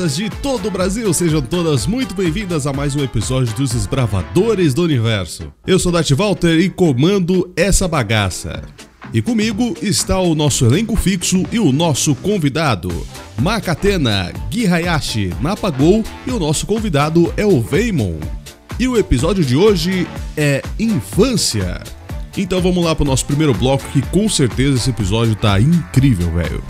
crianças de todo o Brasil, sejam todas muito bem-vindas a mais um episódio dos Esbravadores do Universo. Eu sou Dati Walter e comando essa bagaça. E comigo está o nosso elenco fixo e o nosso convidado, Makatena, Gui Hayashi, Napagol e o nosso convidado é o Veimon. E o episódio de hoje é Infância. Então vamos lá pro nosso primeiro bloco que com certeza esse episódio tá incrível, velho.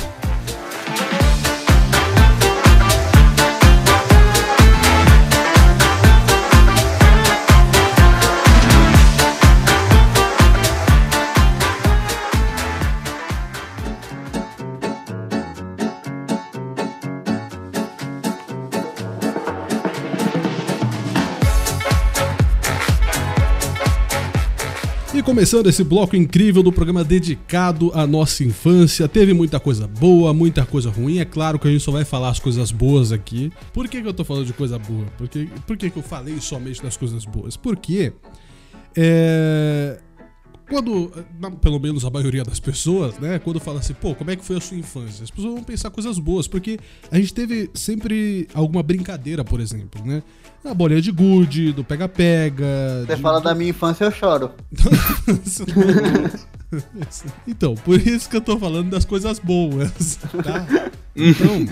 Começando esse bloco incrível do programa dedicado à nossa infância, teve muita coisa boa, muita coisa ruim. É claro que a gente só vai falar as coisas boas aqui. Por que, que eu tô falando de coisa boa? Por que, por que, que eu falei somente das coisas boas? Porque. É. Quando, pelo menos a maioria das pessoas, né? Quando fala assim, pô, como é que foi a sua infância? As pessoas vão pensar coisas boas, porque a gente teve sempre alguma brincadeira, por exemplo, né? A bolinha de gude, do pega-pega. Você de- fala da minha infância, eu choro. então, por isso que eu tô falando das coisas boas, tá? Então,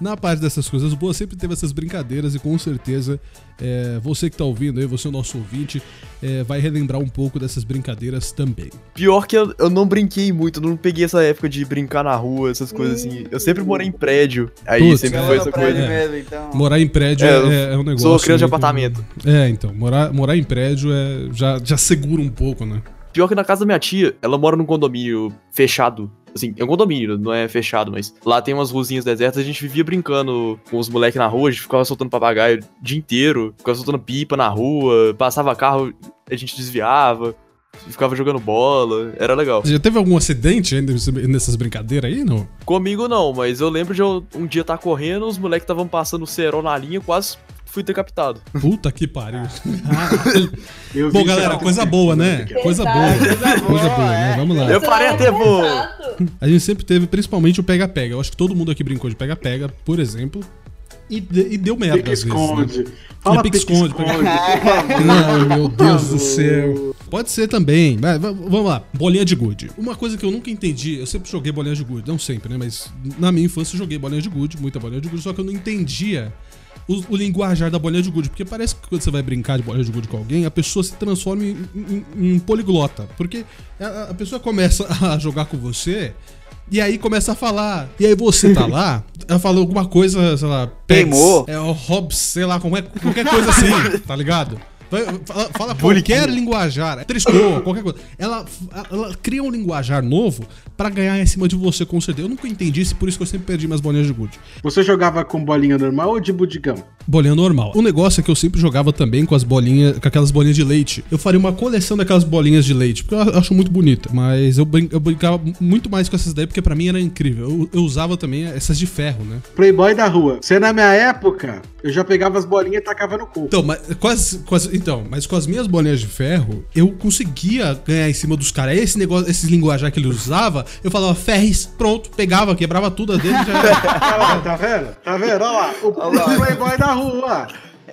na parte dessas coisas boas, sempre teve essas brincadeiras e com certeza é, você que tá ouvindo aí, você é o nosso ouvinte, é, vai relembrar um pouco dessas brincadeiras também. Pior que eu, eu não brinquei muito, eu não peguei essa época de brincar na rua, essas coisas assim. Eu sempre morei em prédio, aí Putz, sempre é. foi essa coisa. É. mesmo, então. Morar em prédio É, é, é um negócio. Sou criança de apartamento. É, então, morar, morar em prédio é, já, já segura um pouco, né? Pior que na casa da minha tia, ela mora num condomínio fechado. Assim, é um condomínio, não é fechado, mas lá tem umas ruzinhas desertas, a gente vivia brincando com os moleques na rua, a gente ficava soltando papagaio o dia inteiro, ficava soltando pipa na rua, passava carro, a gente desviava, ficava jogando bola, era legal. Já teve algum acidente nesse- nessas brincadeiras aí, não? Comigo não, mas eu lembro de eu um dia estar correndo, os moleques estavam passando cerol na linha, quase fui decapitado. Puta que pariu. Eu Bom, galera, coisa boa, né? Coisa boa. Coisa boa, né? Vamos lá. Eu parei até. Exato. A gente sempre teve principalmente o pega-pega. Eu acho que todo mundo aqui brincou de pega-pega, por exemplo. E, de- e deu merda Pique às vezes. Né? esconde. Fala pique pique esconde, esconde. Ai, meu Deus do céu. Pode ser também. Mas, vamos lá. Bolinha de gude. Uma coisa que eu nunca entendi, eu sempre joguei bolinha de gude. Não sempre, né? Mas na minha infância eu joguei bolinha de gude, muita bolinha de gude, só que eu não entendia o, o linguajar da bolinha de gude. Porque parece que quando você vai brincar de bolinha de gude com alguém, a pessoa se transforma em, em- em poliglota. Porque a, a pessoa começa a jogar com você. E aí começa a falar. E aí você tá lá, ela falou alguma coisa, sei lá, Pex, Queimou. É o Hobbs, sei lá, como é, qualquer coisa assim, tá ligado? Fala, fala qualquer linguajar, triscou, qualquer coisa. Ela, ela cria um linguajar novo pra ganhar em cima de você, com certeza. Eu nunca entendi isso, por isso que eu sempre perdi minhas bolinhas de gude. Você jogava com bolinha normal ou de budigão? Bolinha normal. O negócio é que eu sempre jogava também com as bolinhas, com aquelas bolinhas de leite. Eu faria uma coleção daquelas bolinhas de leite, porque eu acho muito bonita. Mas eu, brin- eu brincava muito mais com essas daí, porque pra mim era incrível. Eu, eu usava também essas de ferro, né? Playboy da rua. Você na minha época, eu já pegava as bolinhas e tacava no cu. Então, mas com as- então, mas com as minhas bolinhas de ferro, eu conseguia ganhar em cima dos caras. Esse negócio, esse linguajar que ele usava, eu falava ferres, pronto, pegava, quebrava tudo a dele já tá vendo? Tá vendo? Olha lá, o Playboy da rua.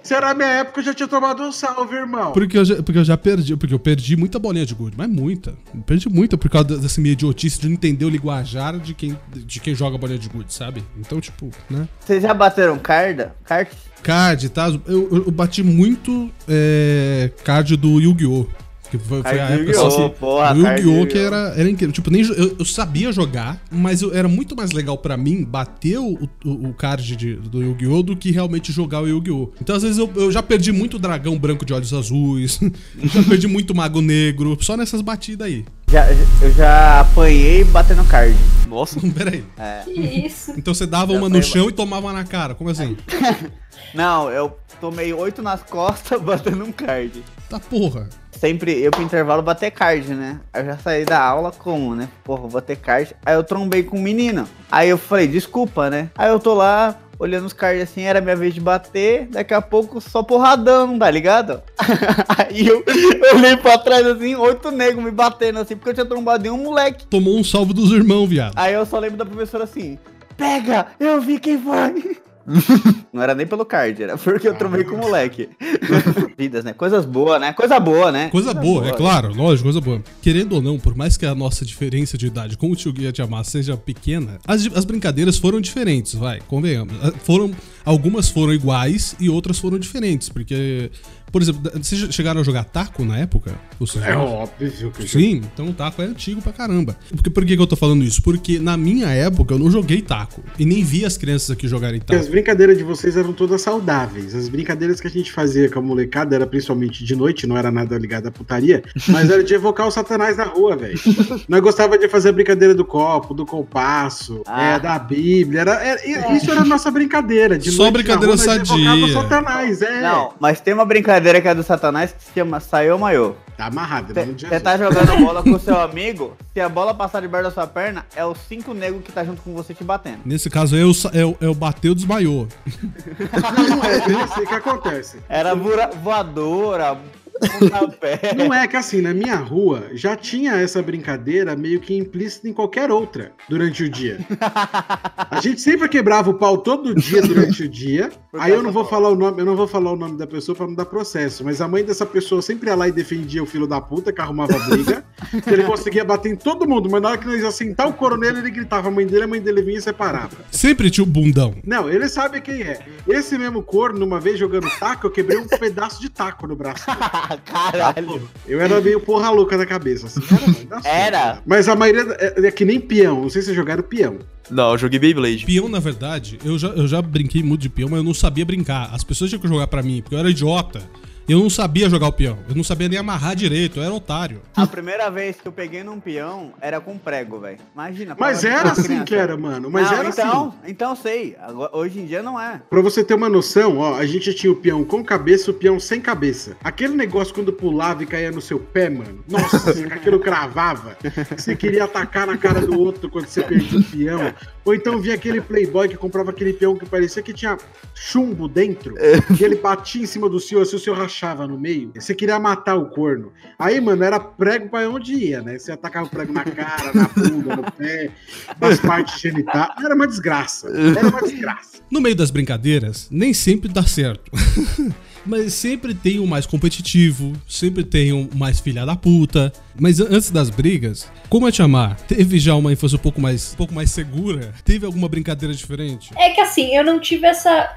Se era na minha época, eu já tinha tomado um salve, irmão. Porque eu, já, porque eu já perdi, porque eu perdi muita bolinha de gude, mas muita. Eu perdi muita por causa dessa minha idiotice de não entender o linguajar de quem, de quem joga bolinha de gude, sabe? Então, tipo, né? Vocês já bateram carda? Kart? Card, tá? Eu, eu- eu bati muito é, card do Yu-Gi-Oh! Que foi, foi a época Yu-Gi-Oh! assim, Porra, Yu-Gi-Oh! que era, era incrível. Tipo, nem, eu, eu sabia jogar, mas eu- era muito mais legal pra mim bater o, o, o card de- do Yu-Gi-Oh! do que realmente jogar o Yu-Gi-Oh! Então, às vezes, eu, eu já perdi muito dragão branco de olhos azuis, já perdi muito mago negro, só nessas batidas aí. Já, eu já apanhei batendo card. Nossa, Pera aí. É. Que isso? Então você dava Já uma no chão e tomava na cara, como assim? Não, eu tomei oito nas costas batendo um card. Tá porra. Sempre eu pro intervalo bater card, né? Aí eu já saí da aula como, né? Porra, vou bater card. Aí eu trombei com um menino. Aí eu falei, desculpa, né? Aí eu tô lá, olhando os cards assim, era minha vez de bater. Daqui a pouco só porradão, tá ligado? Aí eu, eu olhei pra trás assim, oito negros me batendo assim, porque eu tinha trombado em um moleque. Tomou um salve dos irmãos, viado. Aí eu só lembro da professora assim: Pega, eu vi quem foi. Não era nem pelo card, era porque eu Ah. trombei com o moleque. Vidas, né? Coisas boas, né? Coisa boa, né? Coisa boa, é claro, lógico, coisa boa. Querendo ou não, por mais que a nossa diferença de idade com o tio Guia de Amar seja pequena, as, as brincadeiras foram diferentes, vai, convenhamos. Ah, Foram, algumas foram iguais e outras foram diferentes, porque, por exemplo, vocês chegaram a jogar taco na época? É não? óbvio que eu Sim, então o taco é antigo pra caramba. Por, por que, que eu tô falando isso? Porque na minha época eu não joguei taco. E nem vi as crianças aqui jogarem Porque as taco. brincadeiras de vocês eram todas saudáveis. As brincadeiras que a gente fazia com a molecada era principalmente de noite, não era nada ligado à putaria, mas era de evocar o satanás na rua, velho. Nós gostava de fazer a brincadeira do copo, do compasso, Ah. é, da Bíblia. Era, era- Isso era a nossa brincadeira. De Só noite na brincadeira rua, nós sadia. o satanás, é. Não, mas tem uma brincadeira que é do Satanás que se chama Saiu Maiô. Tá amarrado, Você Jesus. tá jogando bola com o seu amigo, se a bola passar debaixo da sua perna, é os cinco negros que tá junto com você te batendo. Nesse caso, eu, eu, eu bateu, desmaiou. Não, não é, eu sei o que acontece. Era voa- voadora. Não é que assim, na minha rua já tinha essa brincadeira meio que implícita em qualquer outra durante o dia. A gente sempre quebrava o pau todo dia durante o dia. Por Aí eu não vou falar o nome, eu não vou falar o nome da pessoa pra não dar processo, mas a mãe dessa pessoa sempre ia lá e defendia o filho da puta que arrumava briga, que ele conseguia bater em todo mundo, mas na hora que nós ia sentar o coronel, ele gritava a mãe dele, a mãe dele vinha e separava. Sempre tinha o bundão. Não, ele sabe quem é. Esse mesmo corno, uma vez jogando taco, eu quebrei um pedaço de taco no braço dele. Caralho. Eu era meio porra louca da cabeça, assim. Era, Era? Mas a maioria é, é que nem peão. Não sei se vocês jogaram peão. Não, eu joguei Beyblade. Peão, na verdade, eu já, eu já brinquei muito de peão, mas eu não sabia brincar. As pessoas tinham que jogar pra mim, porque eu era idiota. Eu não sabia jogar o peão. Eu não sabia nem amarrar direito, eu era otário. A primeira vez que eu peguei num peão era com prego, velho. Imagina. Mas era assim criança. que era, mano. Mas Não, era então, assim. Então sei. Agora, hoje em dia não é. Pra você ter uma noção, ó, a gente tinha o peão com cabeça e o peão sem cabeça. Aquele negócio quando pulava e caía no seu pé, mano. Nossa, aquilo cravava. Você queria atacar na cara do outro quando você perdia o peão. Ou então via aquele playboy que comprava aquele peão que parecia que tinha chumbo dentro. e ele batia em cima do seu, assim o seu rachava no meio. Você queria matar o corno. Aí, mano, era prego pra onde ia, né? Você atacava o prego na cara, na bunda, no pé, nas partes genitais. Era uma desgraça. Era uma desgraça. No meio das brincadeiras, nem sempre dá certo. Mas sempre tem o mais competitivo, sempre tem o mais filha da puta. Mas an- antes das brigas, como é te amar? Teve já uma infância um pouco mais, um pouco mais segura? Teve alguma brincadeira diferente? É que assim, eu não tive essa,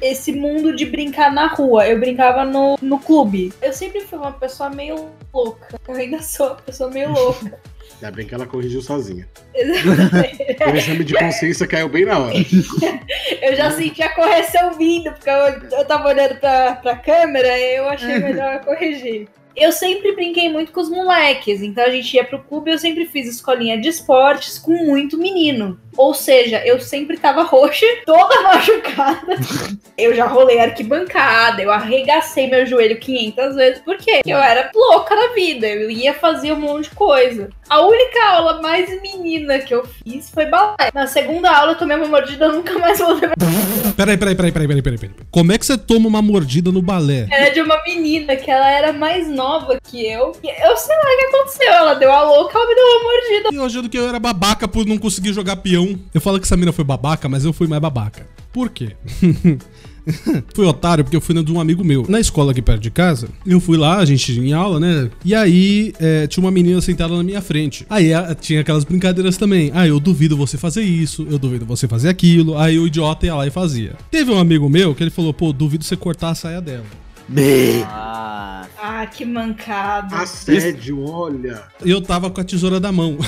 esse mundo de brincar na rua. Eu brincava no, no clube. Eu sempre fui uma pessoa meio louca. Eu ainda sou uma pessoa meio louca. Ainda bem que ela corrigiu sozinha. Exatamente. O exame de consciência caiu bem na hora. Eu já senti a correção vindo, porque eu, eu tava olhando pra, pra câmera e eu achei melhor corrigir. Eu sempre brinquei muito com os moleques, então a gente ia pro clube e eu sempre fiz escolinha de esportes com muito menino. Ou seja, eu sempre tava roxa, toda machucada. Eu já rolei arquibancada, eu arregacei meu joelho 500 vezes, porque eu era louca na vida, eu ia fazer um monte de coisa. A única aula mais menina que eu fiz foi balé. Na segunda aula eu tomei uma mordida, eu nunca mais voltei Peraí, peraí, peraí, peraí, peraí, peraí, peraí. Como é que você toma uma mordida no balé? Era de uma menina que ela era mais nova que eu. E eu sei lá o que aconteceu. Ela deu a louca, ela me deu uma mordida. Eu achando que eu era babaca por não conseguir jogar peão. Eu falo que essa mina foi babaca, mas eu fui mais babaca. Por quê? fui otário porque eu fui na de um amigo meu. Na escola aqui perto de casa, eu fui lá, a gente em aula, né? E aí é, tinha uma menina sentada na minha frente. Aí a- tinha aquelas brincadeiras também. Ah, eu duvido você fazer isso, eu duvido você fazer aquilo. Aí o idiota ia lá e fazia. Teve um amigo meu que ele falou, pô, duvido você cortar a saia dela. Ah, Ah, que mancada. Assédio, olha. eu tava com a tesoura da mão.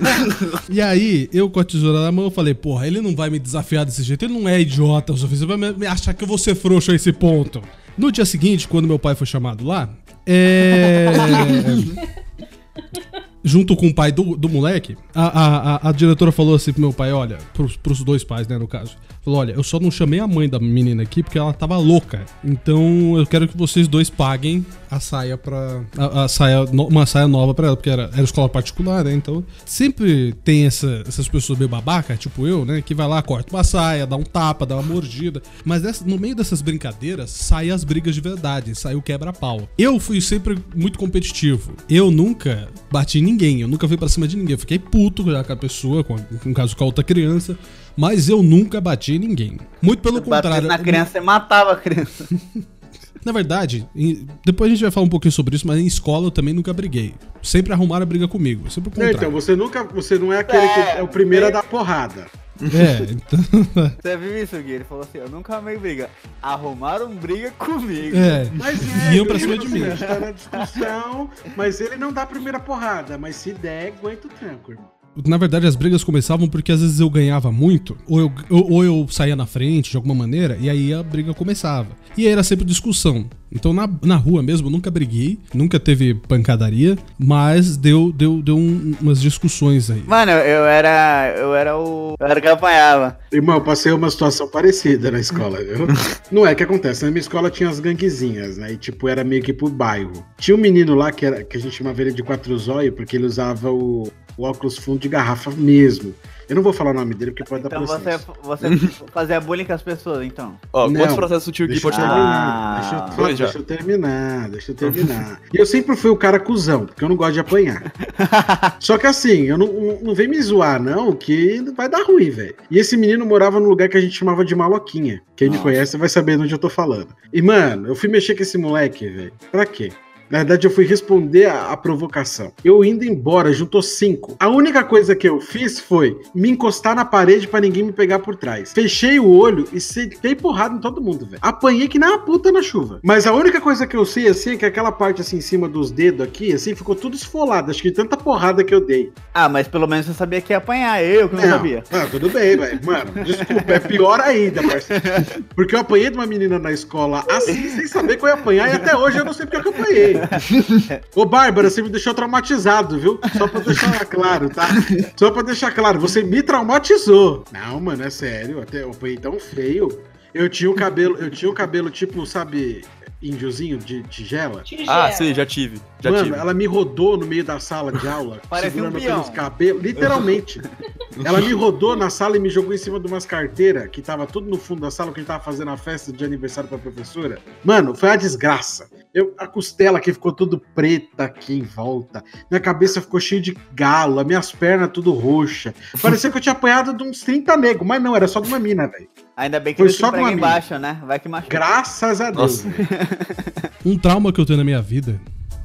e aí, eu com a tesoura da mão, falei, porra, ele não vai me desafiar desse jeito, ele não é idiota o suficiente achar que eu vou ser frouxo a esse ponto. No dia seguinte, quando meu pai foi chamado lá, é. Junto com o pai do, do moleque, a, a, a, diretora falou assim pro meu pai: olha, pros, pros dois pais, né, no caso. Falou: olha, eu só não chamei a mãe da menina aqui porque ela tava louca. Então eu quero que vocês dois paguem a saia pra. A, a saia, no- uma saia nova pra ela, porque era, era escola particular, né? Então sempre tem essa- essas pessoas meio babaca, tipo eu, né? Que vai lá, corta uma saia, dá um tapa, dá uma mordida. Mas dessa- no meio dessas brincadeiras, saem as brigas de verdade, sai o quebra-pau. Eu fui sempre muito competitivo. Eu nunca bati ninguém ninguém, eu nunca fui pra cima de ninguém. Eu fiquei puto já com a pessoa, com, no caso com a outra criança, mas eu nunca bati em ninguém. Muito pelo Batendo contrário. na criança, você matava a criança. Na verdade, em- depois a gente vai falar um pouquinho sobre isso, mas em escola eu também nunca briguei. Sempre arrumaram a briga comigo, sempre o contrário. então, você nunca. Você não é aquele que é o primeiro a dar porrada. É, então. Você viu isso, Gui? Ele falou assim: Eu nunca amei briga. Arrumaram briga comigo. É. Mas Iam é, pra eu cima de mim. A gente tá na discussão, mas ele não dá a primeira porrada. Mas se der, aguenta o tranco, irmão. Na verdade, as brigas começavam porque às vezes eu ganhava muito, ou eu, ou, ou eu saía na frente de alguma maneira, e aí a briga começava. E aí era sempre discussão. Então na, na rua mesmo, eu nunca briguei, nunca teve pancadaria, mas deu, deu, deu um- umas discussões aí. Mano, eu, eu era. Eu era o. Eu era o que apanhava. Irmão, eu passei uma situação parecida na escola, viu? Não é que acontece, na minha escola tinha as ganguezinhas, né? E tipo, era meio que pro bairro. Tinha um menino lá que, era, que a gente chamava ele de quatro zóio, porque ele usava o, o óculos fundo de garrafa mesmo. Eu não vou falar o nome dele porque pode dar Então você, processo. você fazia bullying com as pessoas, então. Ó, Não. quantos processos o tio Gui Deixa eu pode Ah. terminar? deixa eu, Dois já. deixa eu terminar, deixa eu terminar. E eu sempre fui o cara cuzão, porque eu não gosto de apanhar. Só que assim, eu não, não, vem me zoar, não, que vai dar ruim, velho. E esse menino morava num lugar que a gente chamava de Maloquinha. Quem me Nossa. conhece vai saber de onde eu tô falando. E, mano, eu fui mexer com esse moleque, velho. Pra quê? Na verdade, eu fui responder a, a provocação. Eu indo embora, juntou cinco. A única coisa que eu fiz foi me encostar na parede pra ninguém me pegar por trás. Fechei o olho e sentei porrada em todo mundo, velho. Apanhei que nem uma puta na chuva. Mas a única coisa que eu sei, assim, é que aquela parte, assim, em cima dos dedos aqui, assim, ficou tudo esfolado. Acho que tanta porrada que eu dei. Ah, mas pelo menos você sabia que ia apanhar. Eu que não, sabia. Ah, tudo bem, velho. Mano, desculpa, é pior ainda, parceiro. Porque eu apanhei de uma menina na escola assim, sem saber que eu ia apanhar, e até hoje eu não sei porque que eu apanhei. Ô, Bárbara, você me deixou traumatizado, viu? Só pra deixar claro, tá? Só pra deixar claro, você me traumatizou. Não, mano, é sério, até eu apanhei tão feio. Eu tinha o cabelo, eu tinha o cabelo tipo, sabe, índiozinho de tigela. Ah, sei, já tive. Já Mano, tive. ela me rodou no meio da sala de aula, um segurando peão. pelos cabelos, literalmente. ela me rodou na sala e me jogou em cima de umas carteiras que tava tudo no fundo da sala, que a gente tava fazendo a festa de aniversário pra professora. Mano, foi uma desgraça. Eu, a costela aqui ficou tudo preta aqui em volta. Minha cabeça ficou cheia de galo, as minhas pernas tudo roxa. Parecia que eu tinha apanhado de uns 30 negros, mas não, era só de uma mina, velho. Ainda bem que Foi só com a embaixo, né? Vai que machuca. Graças a Deus. Um trauma que eu tenho na minha vida,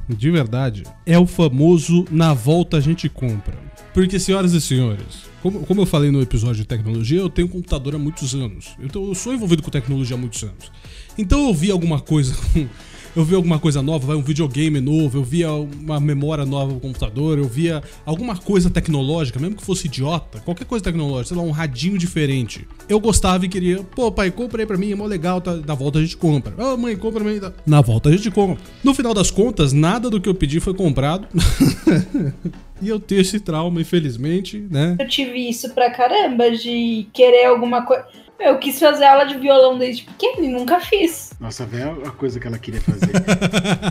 de verdade, é o famoso na volta a gente compra. Porque, senhoras e senhores, como, como eu falei no episódio de tecnologia, eu tenho computador há muitos anos. Então eu sou envolvido com tecnologia há muitos anos. Então eu vi alguma coisa. Eu vi alguma coisa nova, vai um videogame novo, eu via uma memória nova no computador, eu via alguma coisa tecnológica, mesmo que fosse idiota, qualquer coisa tecnológica, sei lá, um radinho diferente. Eu gostava e queria, pô, pai, comprei pra mim, é mó legal, tá, na volta a gente compra. Ô, mãe, compra pra mim. Na volta a gente compra. No final das contas, nada do que eu pedi foi comprado. e eu tenho esse trauma, infelizmente, né? Eu tive isso pra caramba de querer alguma coisa. Eu quis fazer aula de violão desde pequeno e nunca fiz. Nossa, velho, a coisa que ela queria fazer.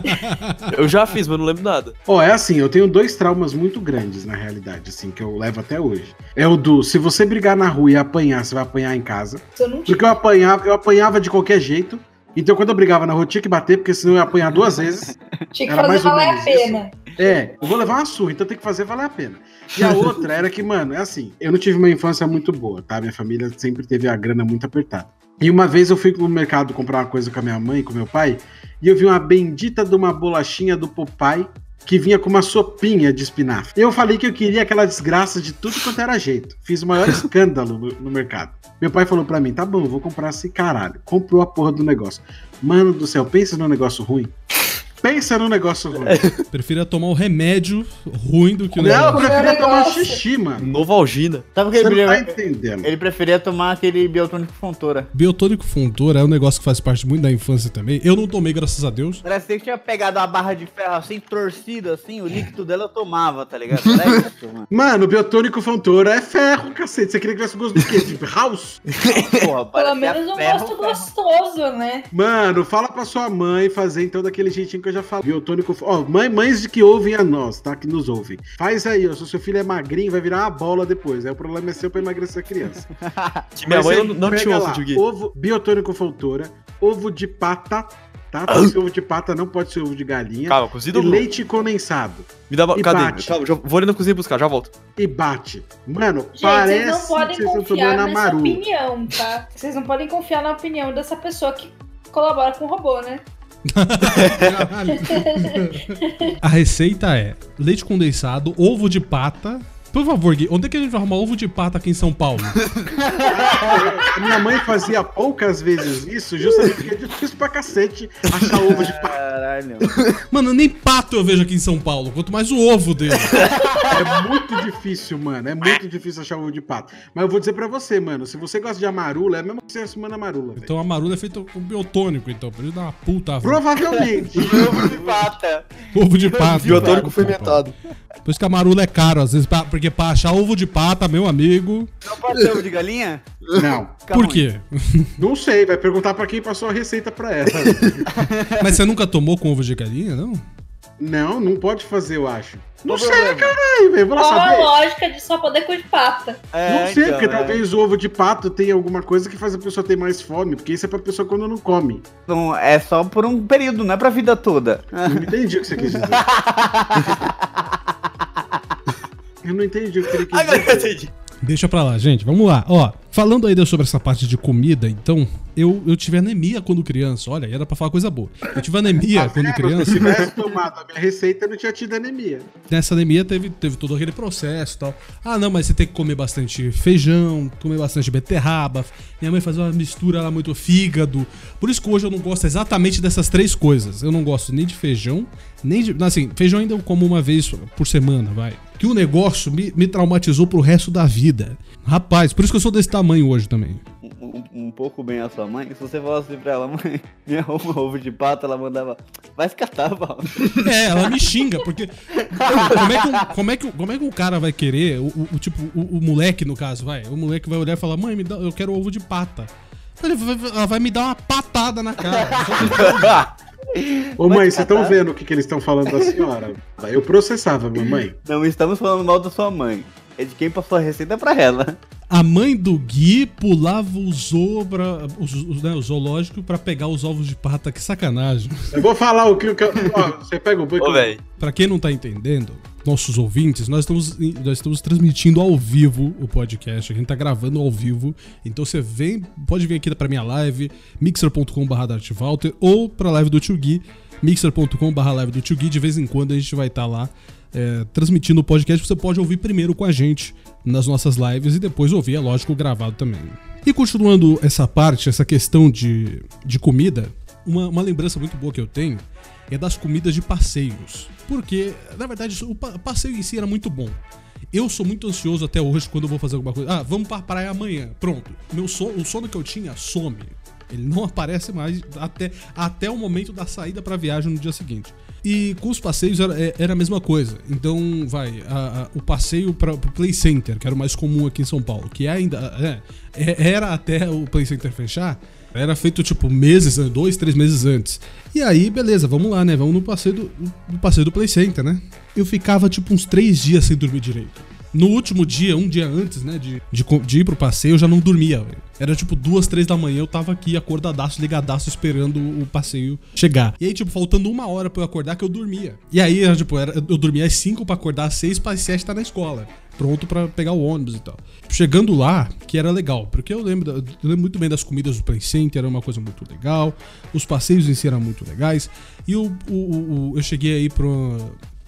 Eu já fiz, mas não lembro nada. Ó, é assim, eu tenho dois traumas muito grandes, na realidade, assim, que eu levo até hoje. É o do, se você brigar na rua e apanhar, você vai apanhar em casa. Eu não. Porque eu apanhava, eu apanhava de qualquer jeito. Então, quando eu brigava na rua, eu tinha que bater, porque senão eu ia apanhar duas vezes. Tinha que Era fazer valer a pena. É, eu vou levar uma surra, então tem que fazer valer a pena. E a outra era que, mano, é assim, eu não tive uma infância muito boa, tá? Minha família sempre teve a grana muito apertada. E uma vez eu fui no mercado comprar uma coisa com a minha mãe e com meu pai, e eu vi uma bendita de uma bolachinha do Popeye que vinha com uma sopinha de espinafre. Eu falei que eu queria aquela desgraça de tudo quanto era jeito. Fiz o maior escândalo no, no mercado. Meu pai falou pra mim: tá bom, vou comprar esse caralho. Comprou a porra do negócio. Mano do céu, pensa num negócio ruim. Pensa num negócio ruim. Prefiro tomar o remédio ruim do que o Não, eu negócio. preferia tomar negócio. xixi, mano. Novalgina. Sabe o que ele não tá entendendo. Ele preferia tomar aquele biotônico fontora. Biotônico Fontoura é um negócio que faz parte muito da infância também. Eu não tomei, graças a Deus. Parece que tinha pegado a barra de ferro assim, torcida assim, o líquido dela eu tomava, tá ligado? Era isso, mano. Mano, o biotônico fontora é ferro, cacete. Você queria que tivesse gosto do quê? Tipo, house? Porra, Pelo parecia menos um ferro, gosto ferro. gostoso, né? Mano, fala pra sua mãe fazer então daquele jeitinho que eu já falei. Biotônico. Ó, mãe, mães de que ouvem a nós, tá? Que nos ouvem. Faz aí, ó. Se o seu filho é magrinho, vai virar uma bola depois. Aí o problema é seu pra emagrecer a criança. Que minha Mas mãe não, não pega tinha lá, osso, tio Gui. Ovo biotônico fontora, ovo de pata, esse ovo de pata não pode ser ovo de galinha. Calma, E cozido ou cru? leite condensado. Me dá uma. e Cadê? bate. Calma, já- vou ali na cozinha buscar, já volto. E bate. Mano, Gente, parece vocês não que podem vocês estão confiar tomando nessa amaru. opinião, tá? Vocês não podem confiar na opinião dessa pessoa que colabora com o robô, né? A receita é leite condensado, ovo de pata. Por favor, Gui, onde é que a gente vai arrumar ovo de pata aqui em São Paulo? Minha mãe fazia poucas vezes isso, justamente porque é difícil pra cacete achar ovo de pata. Caralho. Mano, nem pato eu vejo aqui em São Paulo, quanto mais o ovo dele. É muito difícil, mano. É muito difícil achar ovo de pato. Mas eu vou dizer pra você, mano. Se você gosta de amarula, é a mesma coisa que você manda amarula. Então a marula é feita com biotônico, então. Por isso dá uma puta. Provavelmente. Ovo de pata. Ovo de pata. Biotônico fermentado. Por isso que a marula é caro, às vezes, pra- porque pra achar ovo de pata, meu amigo. Não pode ser ovo de galinha? Não. Fica Por ruim. quê? Não sei. Vai perguntar pra quem passou a receita pra ela. Mas você nunca tomou com ovo de galinha, não? Não, não pode fazer, eu acho. Não sei, caralho, velho. Vou lá Qual a saber. lógica de só poder com de pata? É, Não sei, então, porque é. talvez o ovo de pato tenha alguma coisa que faz a pessoa ter mais fome, porque isso é pra pessoa quando não come. Então, é só por um período, não é pra vida toda. Não entendi o que você quis dizer. Eu não entendi o que ele quis Agora eu dizer. entendi. Deixa pra lá, gente. Vamos lá. Ó, falando ainda sobre essa parte de comida, então, eu, eu tive anemia quando criança. Olha, era pra falar coisa boa. Eu tive anemia quando Tá vendo? criança. Se tivesse tomado a minha receita, eu não tinha tido anemia. Nessa anemia teve, teve todo aquele processo e tal. Ah, não, mas você tem que comer bastante feijão, comer bastante beterraba. Minha mãe fazia uma mistura lá muito fígado. Por isso que hoje eu não gosto exatamente dessas três coisas. Eu não gosto nem de feijão, nem de. Assim, feijão ainda eu como uma vez por semana, vai. Que o negócio me, me traumatizou pro resto da vida. Rapaz, por isso que eu sou desse tamanho hoje também. Um, um pouco bem a sua mãe. Se você falasse pra ela, mãe, me arruma ovo de pata, ela mandava. Vai se catar, Val. É, ela me xinga, porque. Como é que, um- como é que, como é que um cara vai querer, o, o- o tipo, o, o moleque, no caso, vai. O moleque vai olhar e falar, mãe, me dá, eu quero ovo de pata. Ele vai- Ela vai me dar uma patada na cara. Ô mãe, vocês estão vendo o que, que eles estão falando da senhora? Eu processava, mamãe. Não estamos falando mal da sua mãe. É de quem passou a receita pra ela. A mãe do Gui pulava o zoo, pra, os, os, né, o zoológico pra pegar os ovos de pata. Que sacanagem. Eu vou falar o que o que eu- ó, Você pega o boi. Pra quem não tá entendendo, nossos ouvintes, nós estamos, nós estamos transmitindo ao vivo o podcast. A gente tá gravando ao vivo. Então você vem, pode vir aqui pra minha live, mixer.com.br Dartvalter, ou pra live do Tio Gui, mixer.com.br live do Tio Gui. De vez em quando a gente vai estar lá é, transmitindo o podcast. Você pode ouvir primeiro com a gente nas nossas lives e depois ouvir, é lógico, gravado também. E continuando essa parte, essa questão de, de comida, uma, uma lembrança muito boa que eu tenho é das comidas de passeios. Porque, na verdade, o pa- passeio em si era muito bom. Eu sou muito ansioso até hoje quando eu vou fazer alguma coisa. Ah, vamos pra praia amanhã. Pronto. Meu sono, o sono que eu tinha some. Ele não aparece mais até, até o momento da saída pra viagem no dia seguinte. E com os passeios era, é- era a mesma coisa. Então, vai, a- a- o passeio para o Play Center, que era o mais comum aqui em São Paulo, que ainda é, é- era até o Play Center fechar, era feito tipo meses, dois, três meses antes. E aí, beleza, vamos lá, né? Vamos no passeio do, no passeio do Play Center, né? Eu ficava tipo uns três dias sem dormir direito. No último dia, um dia antes, né, de, de, de ir pro passeio, eu já não dormia, velho. Era tipo duas, três da manhã, eu tava aqui acordadaço, ligadaço, esperando o passeio chegar. E aí, tipo, faltando uma hora pra eu acordar que eu dormia. E aí, tipo, era, eu dormia às cinco pra acordar às seis, pra às sete estar na escola. Pronto pra pegar o ônibus e tal. Chegando lá, que era legal, porque eu lembro, eu lembro muito bem das comidas do Play Center, era uma coisa muito legal. Os passeios em si eram muito legais. E o- o- o- eu cheguei aí pro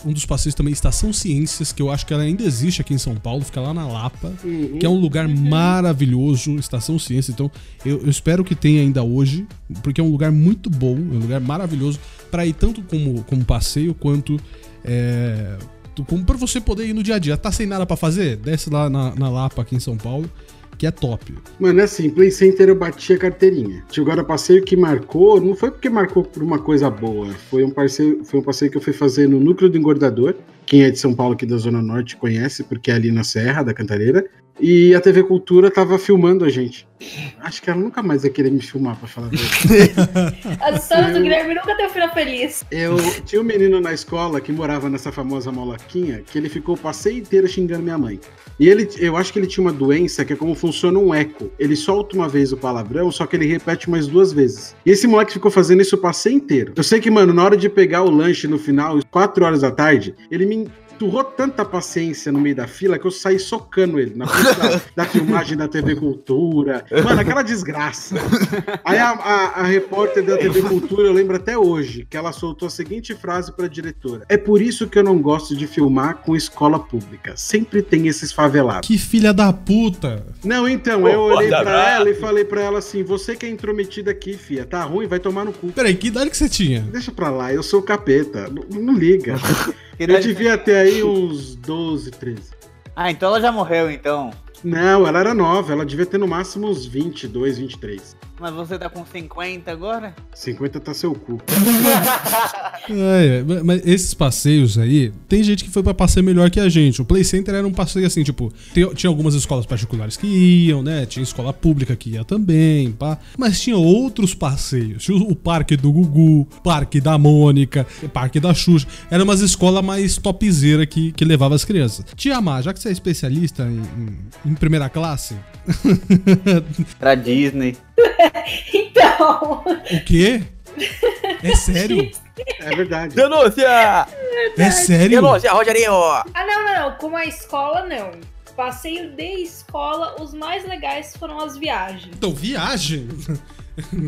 um dos passeios também, Estação Ciências, que eu acho que ela ainda existe aqui em São Paulo, fica lá na Lapa, que é um lugar maravilhoso, Estação Ciências. Então, eu, eu espero que tenha ainda hoje, porque é um lugar muito bom, é um lugar maravilhoso para ir tanto como, como passeio quanto é, como para você poder ir no dia a dia. Tá sem nada para fazer? Desce lá na, na Lapa aqui em São Paulo, que é top. Mano, é assim, Play Center eu bati a carteirinha. Agora, passeio que marcou, não foi porque marcou por uma coisa boa. Foi um passeio, foi um passeio que eu fui fazer no Núcleo do Engordador. Quem é de São Paulo, aqui da Zona Norte, conhece, porque é ali na Serra da Cantareira. E a TV Cultura tava filmando a gente. Acho que ela nunca mais ia querer me filmar, pra falar a verdade. As histórias do Guilherme nunca um final feliz. Eu tinha um menino na escola que morava nessa famosa moloquinha que ele ficou o passeio inteiro xingando minha mãe. E ele, eu acho que ele tinha uma doença que é como funciona um eco. Ele solta uma vez o palavrão, só que ele repete mais duas vezes. E esse moleque ficou fazendo isso o passeio inteiro. Eu sei que, mano, na hora de pegar o lanche no final, 4 horas da tarde, ele me turrou tanta paciência no meio da fila que eu saí socando ele na frente da, da filmagem da TV Cultura. Mano, aquela desgraça. Aí a, a- a repórter da TV Cultura, eu lembro até hoje, que ela soltou a seguinte frase pra diretora: É por isso que eu não gosto de filmar com escola pública. Sempre tem esses favelados. Que filha da puta. Não, então, Pô, eu olhei pra brava. ela e falei pra ela assim: Você que é intrometida aqui, fia, tá ruim, vai tomar no cu. Peraí, que idade que você tinha? Deixa pra lá, eu sou o capeta. Não, não liga. Eu idade- devia ter aí uns 12, 13. Ah, então ela já morreu, então. Não, ela era nova, ela devia ter no máximo uns 22, 23. Mas você tá com 50 agora? 50 tá seu cu. É, é, mas esses passeios aí, tem gente que foi pra passeio melhor que a gente. O Play Center era um passeio assim, tipo, tinha algumas escolas particulares que iam, né? Tinha escola pública que ia também, pá. Mas tinha outros passeios. Tinha o, o parque do Gugu, parque da Mônica, parque da Xuxa. Eram umas escolas mais topzera que, que levava as crianças. Tia Má, já que você é especialista em, em- em primeira classe, Pra Disney. Então, o quê? É sério? É verdade. Denúncia! É sério? Denúncia, Rogerinho! ah não, não, não, com a escola não. Passeio de escola, os mais legais foram as viagens. Então, viagem?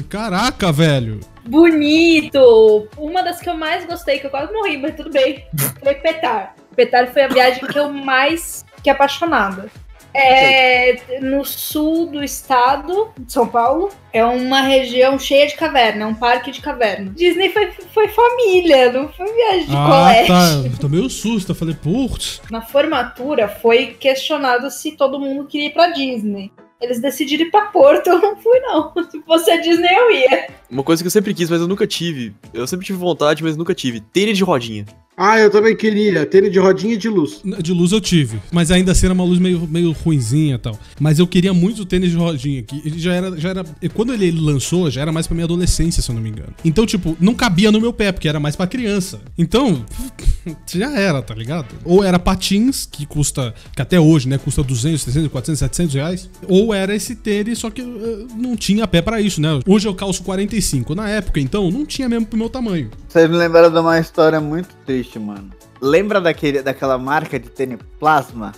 Caraca, velho. Bonito! Uma das que eu mais gostei, que eu quase morri, mas tudo bem, foi Petar. Petar foi a viagem que eu mais fiquei apaixonada. É no sul do estado de São Paulo. É uma região cheia de caverna, é um parque de caverna. Disney foi, foi família, não foi viagem de ah, colégio. tá. Eu tomei um susto. Eu falei, putz. Na formatura foi questionado se todo mundo queria ir pra Disney. Eles decidiram ir pra Porto, eu não fui não. Se fosse a Disney eu ia. Uma coisa que eu sempre quis, mas eu nunca tive. Eu sempre tive vontade, mas nunca tive. Tênis de rodinha. Ah, eu também queria. Tênis de rodinha e de luz. De luz eu tive, mas ainda assim era uma luz meio, meio ruinzinha e tal. Mas eu queria muito o tênis de rodinha, que ele já era, já era. e Quando ele lançou, já era mais pra minha adolescência, se eu não me engano. Então, tipo, não cabia no meu pé, porque era mais pra criança. Então, já era, tá ligado? Ou era patins, que custa, que até hoje, né, custa 200, 300, 400, 700 reais. Ou era esse tênis, só que eh, não tinha pé pra isso, né? Hoje eu calço 45. Na época, então, não tinha mesmo pro meu tamanho. Vocês me lembraram de uma história muito triste, mano. Lembra daquele, daquela marca de tênis plasma?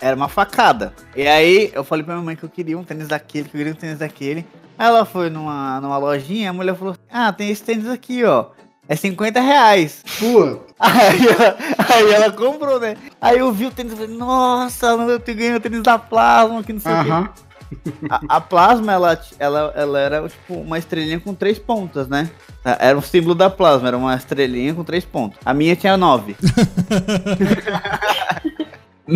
Era uma facada. E aí eu falei pra minha mãe que eu queria um tênis daquele, que eu queria um tênis daquele. Aí ela foi numa, numa lojinha, a mulher falou: Ah, tem esse tênis aqui, ó. É 50 reais. Pô, Aí ela, aí ela comprou, né? Aí eu vi o tênis e falei, nossa, eu ganhei o tênis da Plasma, que não sei o quê. aham. A, a Plasma, ela, ela, ela era tipo uma estrelinha com três pontas, né? Era um símbolo da Plasma, era uma estrelinha com três pontos. A minha tinha nove.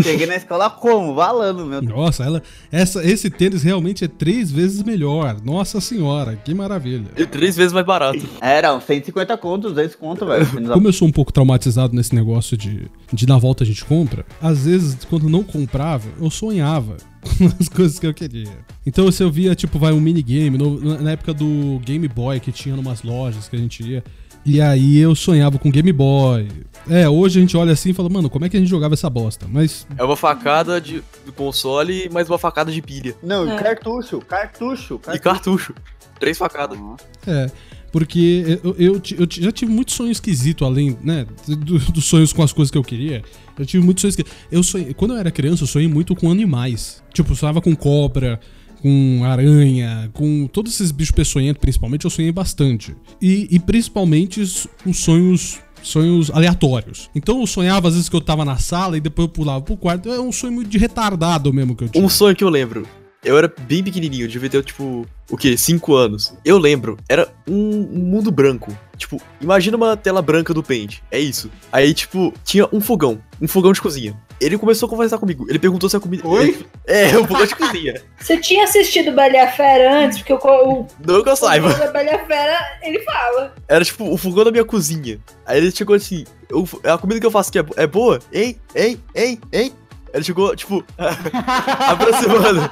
Cheguei na escola como? Valando, meu. Nossa, ela, essa, esse tênis realmente é três vezes melhor. Nossa senhora, que maravilha. E três vezes mais barato. Era uns 150 contos, 200 contos, velho. Como eu sou um pouco traumatizado nesse negócio de, de na volta a gente compra, às vezes, quando não comprava, eu sonhava com as coisas que eu queria. Então, se eu via, tipo, vai um minigame, no- na na época do Game Boy, que tinha numas lojas que a gente ia, e aí eu sonhava com Game Boy. É, hoje a gente olha assim e fala, mano, como é que a gente jogava essa bosta? Mas, É uma facada de, do console e mais uma facada de pilha. Não, É. cartucho, cartucho, E cartucho. Três facadas. É. Porque eu, eu, eu já tive muito sonho esquisito, além, né, do- dos sonhos com as coisas que eu queria. Eu tive muitos sonhos esquisitos. Eu sonhei, quando eu era criança, eu sonhei muito com animais. Tipo, eu sonhava com cobra, com aranha, com todos esses bichos peçonhentos, principalmente, eu sonhei bastante. E, e principalmente s- com sonhos sonhos aleatórios. Então eu sonhava às vezes que eu tava na sala e depois eu pulava pro quarto. É um sonho muito de retardado mesmo que eu tinha. Um sonho que eu lembro. Eu era bem pequenininho, devia ter, tipo, o quê? Cinco anos. Eu lembro, era um mundo branco. Tipo, imagina uma tela branca do Paint. É isso. Aí, tipo, tinha um fogão. Um fogão de cozinha. Ele começou a conversar comigo. Ele perguntou se a comida. Oi? É, um fogão de cozinha. Você tinha assistido Bela Fera antes? Porque o, Não que eu saiba. o Bela Fera, ele fala. Era tipo o fogão da minha cozinha. Aí ele chegou assim: "Eu- a comida que eu faço aqui é, é boa? Hein? Hein? Hein? Hein? Ele chegou, tipo, aproximando.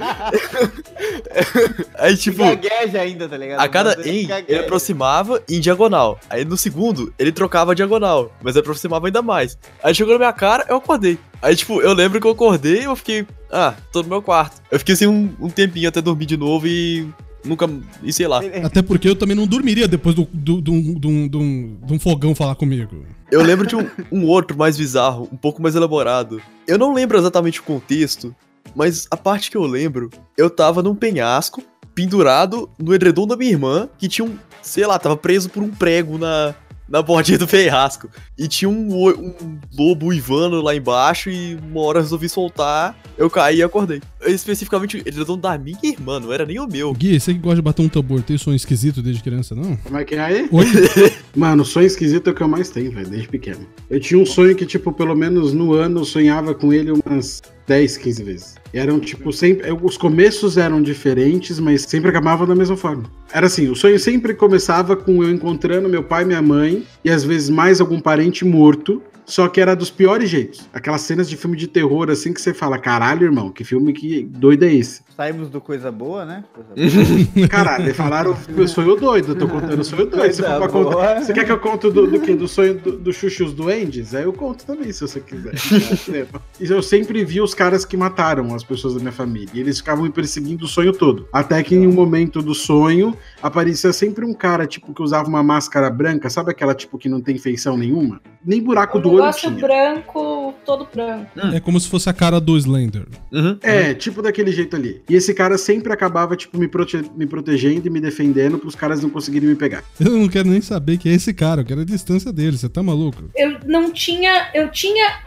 Aí, tipo, Gagueja ainda, tá ligado? a cada Ele em, ele aproximava em diagonal. Aí no segundo, ele trocava a diagonal, mas aproximava ainda mais. Aí chegou na minha cara, eu acordei. Aí, tipo, eu lembro que eu acordei e eu fiquei, ah, tô no meu quarto. Eu fiquei assim um, um tempinho até dormir de novo e nunca, e sei lá. Até porque eu também não dormiria depois do, do, do, do, do- de um fogão falar comigo. Eu lembro de um, um outro mais bizarro, um pouco mais elaborado. Eu não lembro exatamente o contexto, mas a parte que eu lembro, eu tava num penhasco, pendurado no edredom da minha irmã, que tinha um, sei lá, tava preso por um prego na, na bordinha do penhasco. E tinha um, um lobo uivando lá embaixo e uma hora eu resolvi soltar, eu caí e acordei. Especificamente o edredom da minha irmã, não era nem o meu. Gui, você que gosta de bater um tambor, tem sonho esquisito desde criança, não? Como é que é aí? Oi? Mano, sonho esquisito é o que eu mais tenho, velho, desde pequeno. Eu tinha um sonho que, tipo, pelo menos no ano eu sonhava com ele umas 10, 15 vezes. Eram, tipo, sempre. Os começos eram diferentes, mas sempre acabavam da mesma forma. Era assim, o sonho sempre começava com eu encontrando meu pai minha mãe, e às vezes mais algum parente morto. Só que era dos piores jeitos. Aquelas cenas de filme de terror, assim, que você fala, caralho, irmão, que filme que doido é esse? Saímos do coisa boa, né? Coisa boa. Caralho, falaram eu sonho doido, eu tô contando sonho doido. Boa. contar, você quer que eu conte do, do quê? Do sonho do, do Xuxa os Duendes? Aí eu conto também, se você quiser. E eu sempre vi os caras que mataram as pessoas da minha família. E eles ficavam me perseguindo o sonho todo. Até que em um momento do sonho, aparecia sempre um cara, tipo, que usava uma máscara branca. Sabe aquela, tipo, que não tem feição nenhuma? Nem buraco do olho negócio tinha. branco, todo branco. É como se fosse a cara do Slender. Uhum. É, tipo daquele jeito ali. E esse cara sempre acabava, tipo, me, prote- me protegendo e me defendendo pros caras não conseguirem me pegar. Eu não quero nem saber que é esse cara, eu quero a distância dele, você tá maluco? Eu não tinha. Eu tinha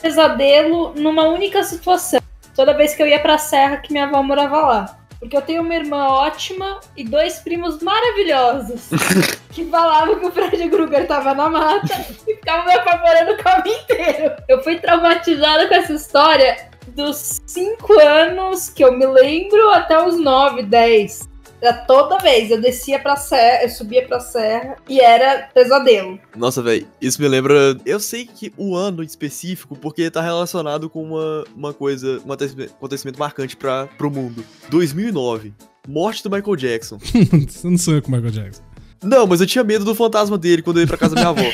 pesadelo numa única situação. Toda vez que eu ia pra serra que minha avó morava lá. Porque eu tenho uma irmã ótima e dois primos maravilhosos. que falavam que o Fred Krueger tava na mata e ficavam me apavorando o caminho inteiro. Eu fui traumatizada com essa história dos 5 anos que eu me lembro até os 9, 10. Era toda vez. Eu descia pra serra, eu subia pra serra e era pesadelo. Nossa, velho, isso me lembra. Eu sei que o ano específico, porque tá relacionado com uma, uma coisa, um acontecimento, marcante para pro mundo. 2009. Morte do Michael Jackson. você não sonha com o Michael Jackson. Não, mas eu tinha medo do fantasma dele quando eu ia pra casa da minha avó.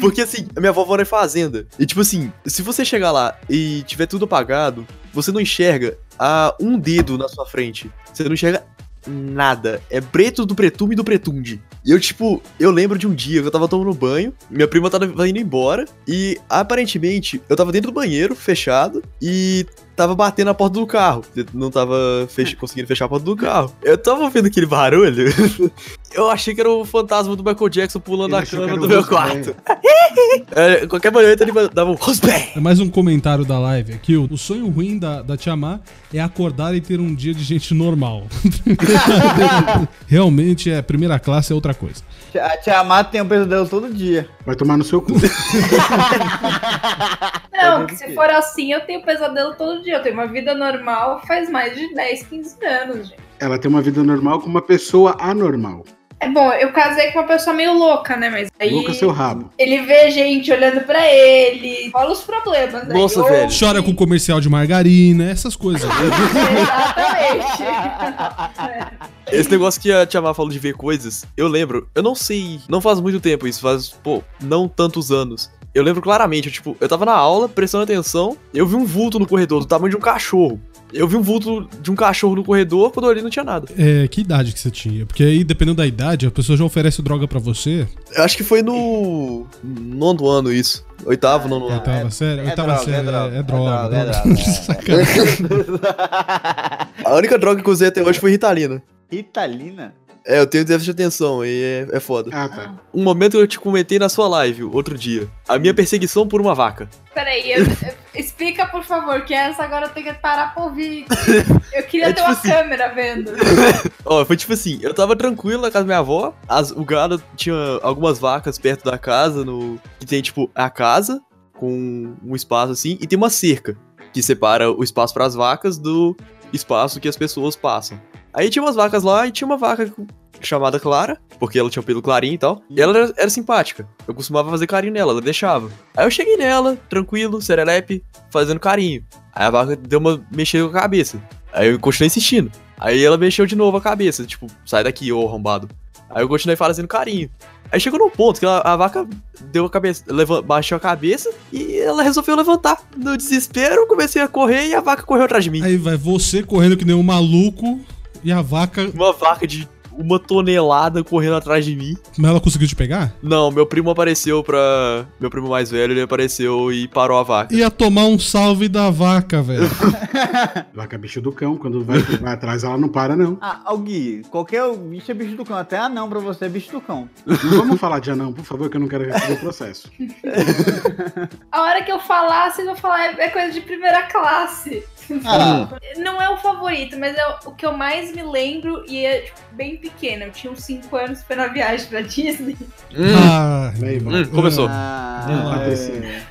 Porque assim, a minha avó mora em fazenda. E tipo assim, se você chegar lá e tiver tudo apagado, você não enxerga a um dedo na sua frente. Você não enxerga nada. É preto do pretume do pretunde. E eu, tipo, eu lembro de um dia que eu tava tomando banho, minha prima tava indo embora, e aparentemente eu tava dentro do banheiro, fechado, e tava batendo na porta do carro. Não tava fech- conseguindo fechar a porta do carro. Eu tava ouvindo aquele barulho. eu achei que era o fantasma do Michael Jackson pulando a que cama do meu Rosé. quarto. É, qualquer momento ele dava um rosbé. É mais um comentário da live aqui. O o sonho ruim da, da Tia Má é acordar e ter um dia de gente normal. Realmente, é primeira classe é outra coisa. A Tia Amata tem um pesadelo todo dia. Vai tomar no seu cu. Não, se for assim, eu tenho pesadelo todo dia. Eu tenho uma vida normal faz mais de 10, 15 anos, gente. Ela tem uma vida normal com uma pessoa anormal. É bom, eu casei com uma pessoa meio louca, né? Mas aí Louca seu rabo. ele vê gente olhando pra ele, rola os problemas. né? Nossa, velho. Chora com comercial de margarina, essas coisas. Exatamente. Esse negócio que a Tia Má falou de ver coisas, eu lembro, eu não sei, não faz muito tempo isso, faz, pô, não tantos anos. Eu lembro claramente, eu, tipo, eu tava na aula, prestando atenção, eu vi um vulto no corredor do tamanho de um cachorro. Eu vi um vulto de um cachorro no corredor, quando eu olhei não tinha nada. É, que idade que você tinha? Porque aí, dependendo da idade, a pessoa já oferece droga pra você. Eu acho que foi no nono ano isso. Oitavo, nono ano. Oitava série? é Oitava droga, série, é é, droga, é é droga. droga, é droga. droga, é. Sacanagem. A única droga que eu usei até hoje foi Ritalina. Ritalina? É, eu tenho déficit de atenção e é, é foda. Ah, tá. Um momento que eu te comentei na sua live, outro dia. A minha perseguição por uma vaca. Peraí, eu- eu- explica por favor, que essa agora eu tenho que parar pra ouvir. Eu queria É ter tipo uma assim. câmera vendo. Ó, foi tipo assim, eu tava tranquilo na casa da minha avó, as- o gado tinha algumas vacas perto da casa, no que tem tipo a casa com um espaço assim e tem uma cerca que separa o espaço pras vacas do espaço que as pessoas passam. Aí tinha umas vacas lá e tinha uma vaca chamada Clara, porque ela tinha um pelo clarinho e tal. E ela era, era simpática. Eu costumava fazer carinho nela, ela deixava. Aí eu cheguei nela, tranquilo, serelepe, fazendo carinho. Aí a vaca deu uma mexida com a cabeça. Aí eu continuei insistindo. Aí ela mexeu de novo a cabeça, tipo, sai daqui, ô arrombado. Aí eu continuei fazendo carinho. Aí chegou num ponto que a, a vaca deu a cabeça, leva, baixou a cabeça e ela resolveu levantar. No desespero, comecei a correr e a vaca correu atrás de mim. Aí vai você correndo que nem um maluco e a vaca. Uma vaca de uma tonelada correndo atrás de mim. Mas ela conseguiu te pegar? Não, meu primo apareceu pra. Meu primo mais velho, ele apareceu e parou a vaca. Ia tomar um salve da vaca, velho. Vaca é bicho do cão, quando vai, vai atrás ela não para, não. Ah, Algui, qualquer bicho é bicho do cão. Até anão pra você é bicho do cão. Não vamos falar de anão, por favor, que eu não quero receber o processo. A hora que eu falar, vocês vão falar, é é coisa de primeira classe. Ah, Não é o favorito, mas é o que eu mais me lembro e é tipo, bem pequeno. Eu tinha uns 5 anos, foi na viagem pra Disney. Ah, Aí, vai. Hum, começou. ah, é.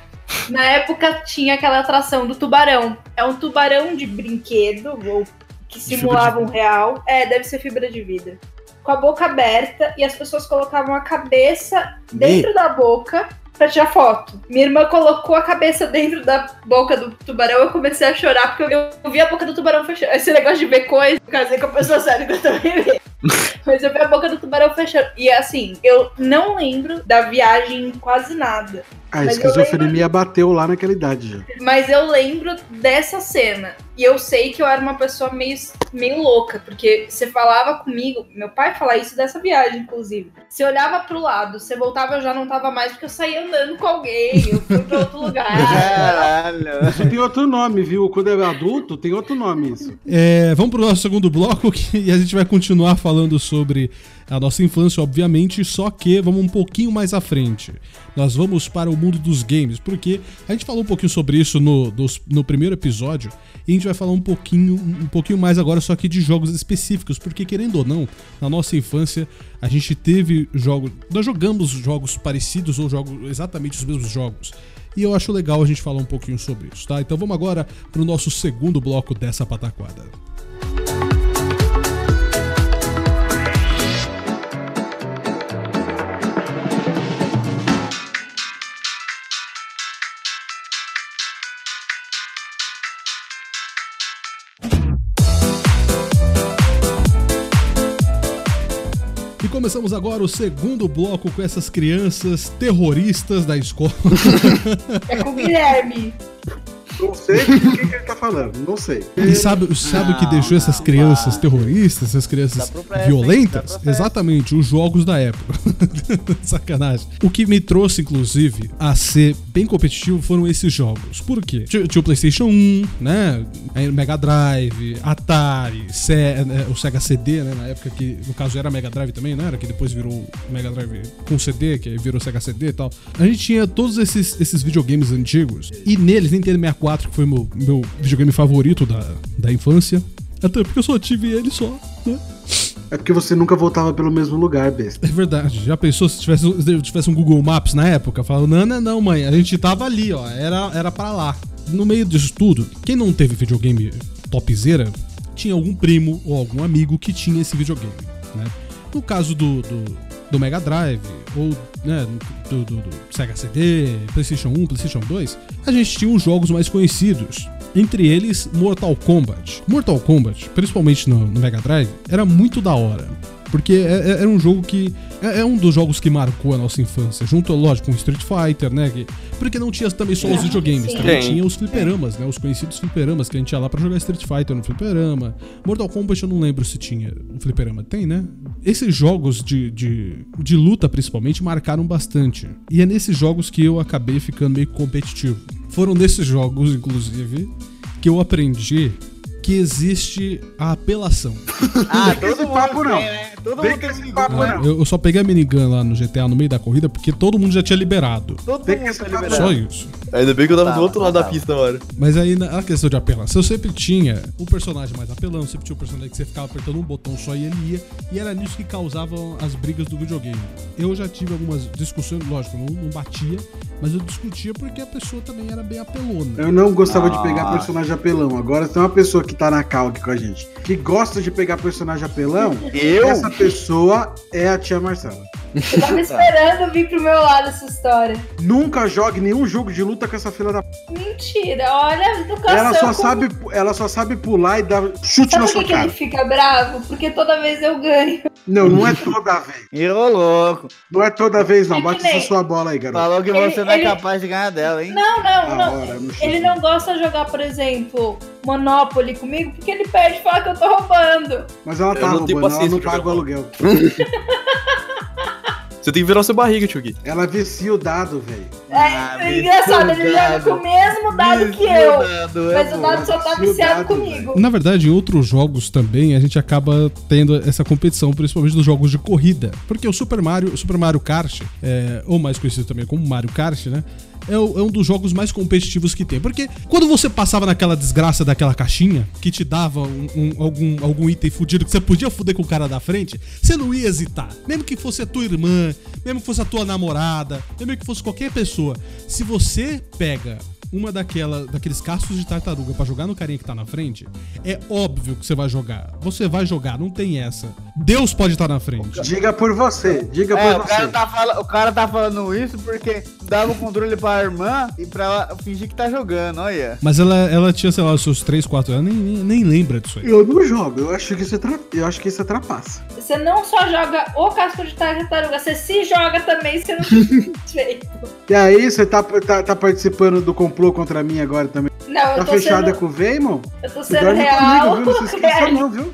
Na época tinha aquela atração do tubarão. É um tubarão de brinquedo, ou que simulava um real. É, deve ser fibra de vida. Com a boca aberta e as pessoas colocavam a cabeça dentro da boca pra tirar foto. Minha irmã colocou a cabeça dentro da boca do tubarão eu comecei a chorar porque eu, eu vi a boca do tubarão fechando. Esse negócio de ver coisa, casei com a pessoa séria que eu também vi. Mas eu vi a boca do tubarão fechando. E assim, eu não lembro da viagem quase nada. A esquizofrenia bateu lá naquela idade já. Mas eu lembro dessa cena. E eu sei que eu era uma pessoa meio, meio louca, porque você falava comigo, meu pai fala isso dessa viagem, inclusive. Você olhava pro lado, você voltava, eu já não tava mais, porque eu saía andando com alguém, eu fui pra outro lugar. Caralho. Isso tem outro nome, viu? Quando é adulto, tem outro nome isso. É, vamos pro nosso segundo bloco que, e a gente vai continuar falando sobre a nossa infância, obviamente, só que vamos um pouquinho mais à frente. Nós vamos para o mundo dos games, porque a gente falou um pouquinho sobre isso no, dos- no primeiro episódio e a gente vai falar um pouquinho, um pouquinho mais agora, só que de jogos específicos, porque querendo ou não, na nossa infância a gente teve jogos, nós jogamos jogos parecidos ou jogos exatamente os mesmos jogos. E eu acho legal a gente falar um pouquinho sobre isso, tá? Então vamos agora pro nosso segundo bloco dessa pataquada. Começamos agora o segundo bloco com essas crianças terroristas da escola. É com o Guilherme. Não sei de quem que ele tá falando, não sei. E sabe, sabe o que Não, deixou essas não, crianças vai. terroristas, essas crianças violentas? Exatamente, os jogos da época. Sacanagem. O que me trouxe, inclusive, a ser bem competitivo foram esses jogos. Por quê? Tinha, tinha o PlayStation 1, né? Aí o Mega Drive, Atari, Se- né, o Sega CD, né? Na época que, no caso, era Mega Drive também, não era? Que depois virou o Mega Drive com CD, que aí virou Sega CD e tal. A gente tinha todos esses, esses videogames antigos. E neles, Nintendo 64, que foi meu, meu videogame favorito da, da infância. Até porque eu só tive ele só, né? É porque você nunca voltava pelo mesmo lugar, besta. É verdade. Já pensou se tivesse, se tivesse um Google Maps na época? Falando, não, não, não, mãe. A gente tava ali, ó. Era, era pra lá. No meio disso tudo, quem não teve videogame topzera, tinha algum primo ou algum amigo que tinha esse videogame, né? No caso do, do, do Mega Drive, ou né, do, do- do Sega CD, PlayStation 1, PlayStation 2, a gente tinha os jogos mais conhecidos. Entre eles, Mortal Kombat. Mortal Kombat, principalmente no, no Mega Drive, era muito da hora. Porque é- é- era um jogo que. É, é um dos jogos que marcou a nossa infância. Junto, lógico, com Street Fighter, né? que- porque não tinha também só os videogames, Sim. também Tem. tinha os fliperamas, né? Os conhecidos fliperamas, que a gente ia lá pra jogar Street Fighter no fliperama. Mortal Kombat eu não lembro se tinha um fliperama. Tem, né? Esses jogos de, de, de luta, principalmente, marcaram bastante. E é nesses jogos que eu acabei ficando meio competitivo. Foram nesses jogos, inclusive, que eu aprendi que existe a apelação. Ah, esse papo, não. tem, né? Todo Vem mundo esse minigun, papo, né? Eu, eu só peguei a minigun lá no GTA no meio da corrida porque todo mundo já tinha liberado. Todo Tem mundo tá ser liberado. Só isso. Ainda bem que eu tava do Tava, outro lado da tava. pista na hora. Mas aí, na a questão de apelação, eu sempre tinha o personagem mais apelão, sempre tinha o personagem que você ficava apertando um botão só e ele ia, e era nisso que causavam as brigas do videogame. Eu já tive algumas discussões, lógico, não, não batia, mas eu discutia porque a pessoa também era bem apelona. Eu não gostava de Ah. pegar personagem apelão. Agora tem uma pessoa que tá na cal aqui com a gente que gosta de pegar personagem apelão. Eu? Essa pessoa é a tia Marcela. Eu tava esperando vir pro meu lado essa história. Nunca jogue nenhum jogo de luta com essa filha da. p***. Mentira, olha a educação. Ela só como- sabe, ela só sabe pular e dar chute Sabe na por sua que, que ele cara. fica bravo? Porque toda vez eu ganho. Não, não é toda vez. E ô louco. Não é toda vez, não. É Bate essa sua bola aí, garoto. Falou que Ele- você não é ele- capaz de ganhar dela, hein? Não, não, Da não. hora, chute. Ele não gosta de jogar, por exemplo, Monopoly comigo, porque ele perde e fala que eu tô roubando. Mas ela Eu tá não roubando, ela não paga o aluguel. Você tem que virar sua barriga, tio Gui. Ela vicia o dado, velho. É, Ah, é engraçado, ele joga dado. com o mesmo dado que eu. Mas o dado só tá viciado dado, comigo. Na verdade, em outros jogos também, a gente acaba tendo essa competição, principalmente nos jogos de corrida. Porque o Super Mario, o Super Mario Kart, é, ou mais conhecido também como Mario Kart, né? É, é um dos jogos mais competitivos que tem. Porque quando você passava naquela desgraça daquela caixinha, que te dava um- um- algum, algum item fudido, que você podia fuder com o cara da frente, você não ia hesitar. Mesmo que fosse a tua irmã, mesmo que fosse a tua namorada, mesmo que fosse qualquer pessoa. Se você pega uma daquela, daqueles cascos de tartaruga pra jogar no carinha que tá na frente, é óbvio que você vai jogar. Você vai jogar, não tem essa. Deus pode estar na frente. Diga por você, diga É, por o cara, você. tá fala- o cara tá falando isso porque dava o controle pra irmã e pra ela fingir que tá jogando, olha. Mas ela, ela tinha, sei lá, os seus 3, 4 anos, nem, nem, nem lembra disso aí. Eu não jogo, eu acho que isso, tra... eu acho que isso atrapassa. Você não só joga o casco de tartaruga, você se joga também, você não feito. E aí, você tá, tá, tá participando do complô contra mim agora também? Não, Tá eu tô fechada sendo, com o Veimon? eu tô sendo real. comigo, viu? Não se esqueça não, viu?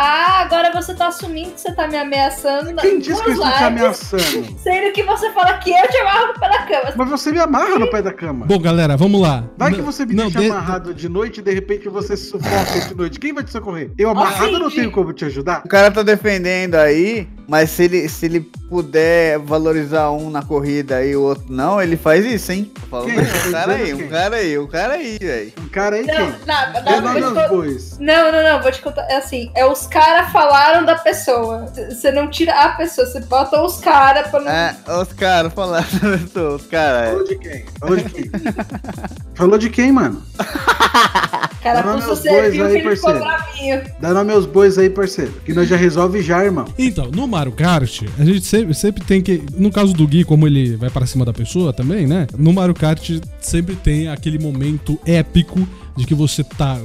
Ah, agora você tá assumindo que você tá me ameaçando na Quem disse que eu estou te ameaçando? Sendo que você fala que eu te amarro no pé da cama. Mas você me amarra no pé da cama. Bom, galera, vamos lá. Vai que Não- você me não, deixa de- amarrado de noite e de repente você se sufoca de noite. Quem vai te socorrer? Eu amarrado Assim, não tenho como te ajudar? O cara tá defendendo aí, mas se ele, se ele puder valorizar um na corrida e o outro não, ele faz isso, hein? Falo, Quem? "Não, um cara aí, um cara aí, um cara aí, velho. Um cara aí Não, quem? nada, nada. bois. Não, não, não, vou te contar. É assim, é os caras falaram da pessoa. Você não tira a pessoa, você bota os caras pra não. É, os caras falaram, os caras. Falou de quem? Falou de quem? Falou de quem, mano? cara, não, puxa meus você bois viu aí, que ele ficou parceiro. bravinho. Dá nome aos bois aí, parceiro. Que nós já resolve já, irmão. Então, no Mario Kart, a gente sempre, sempre tem que. No caso do Gui, como ele vai para cima da pessoa também, né? No Mario Kart sempre tem aquele momento épico de que você tá.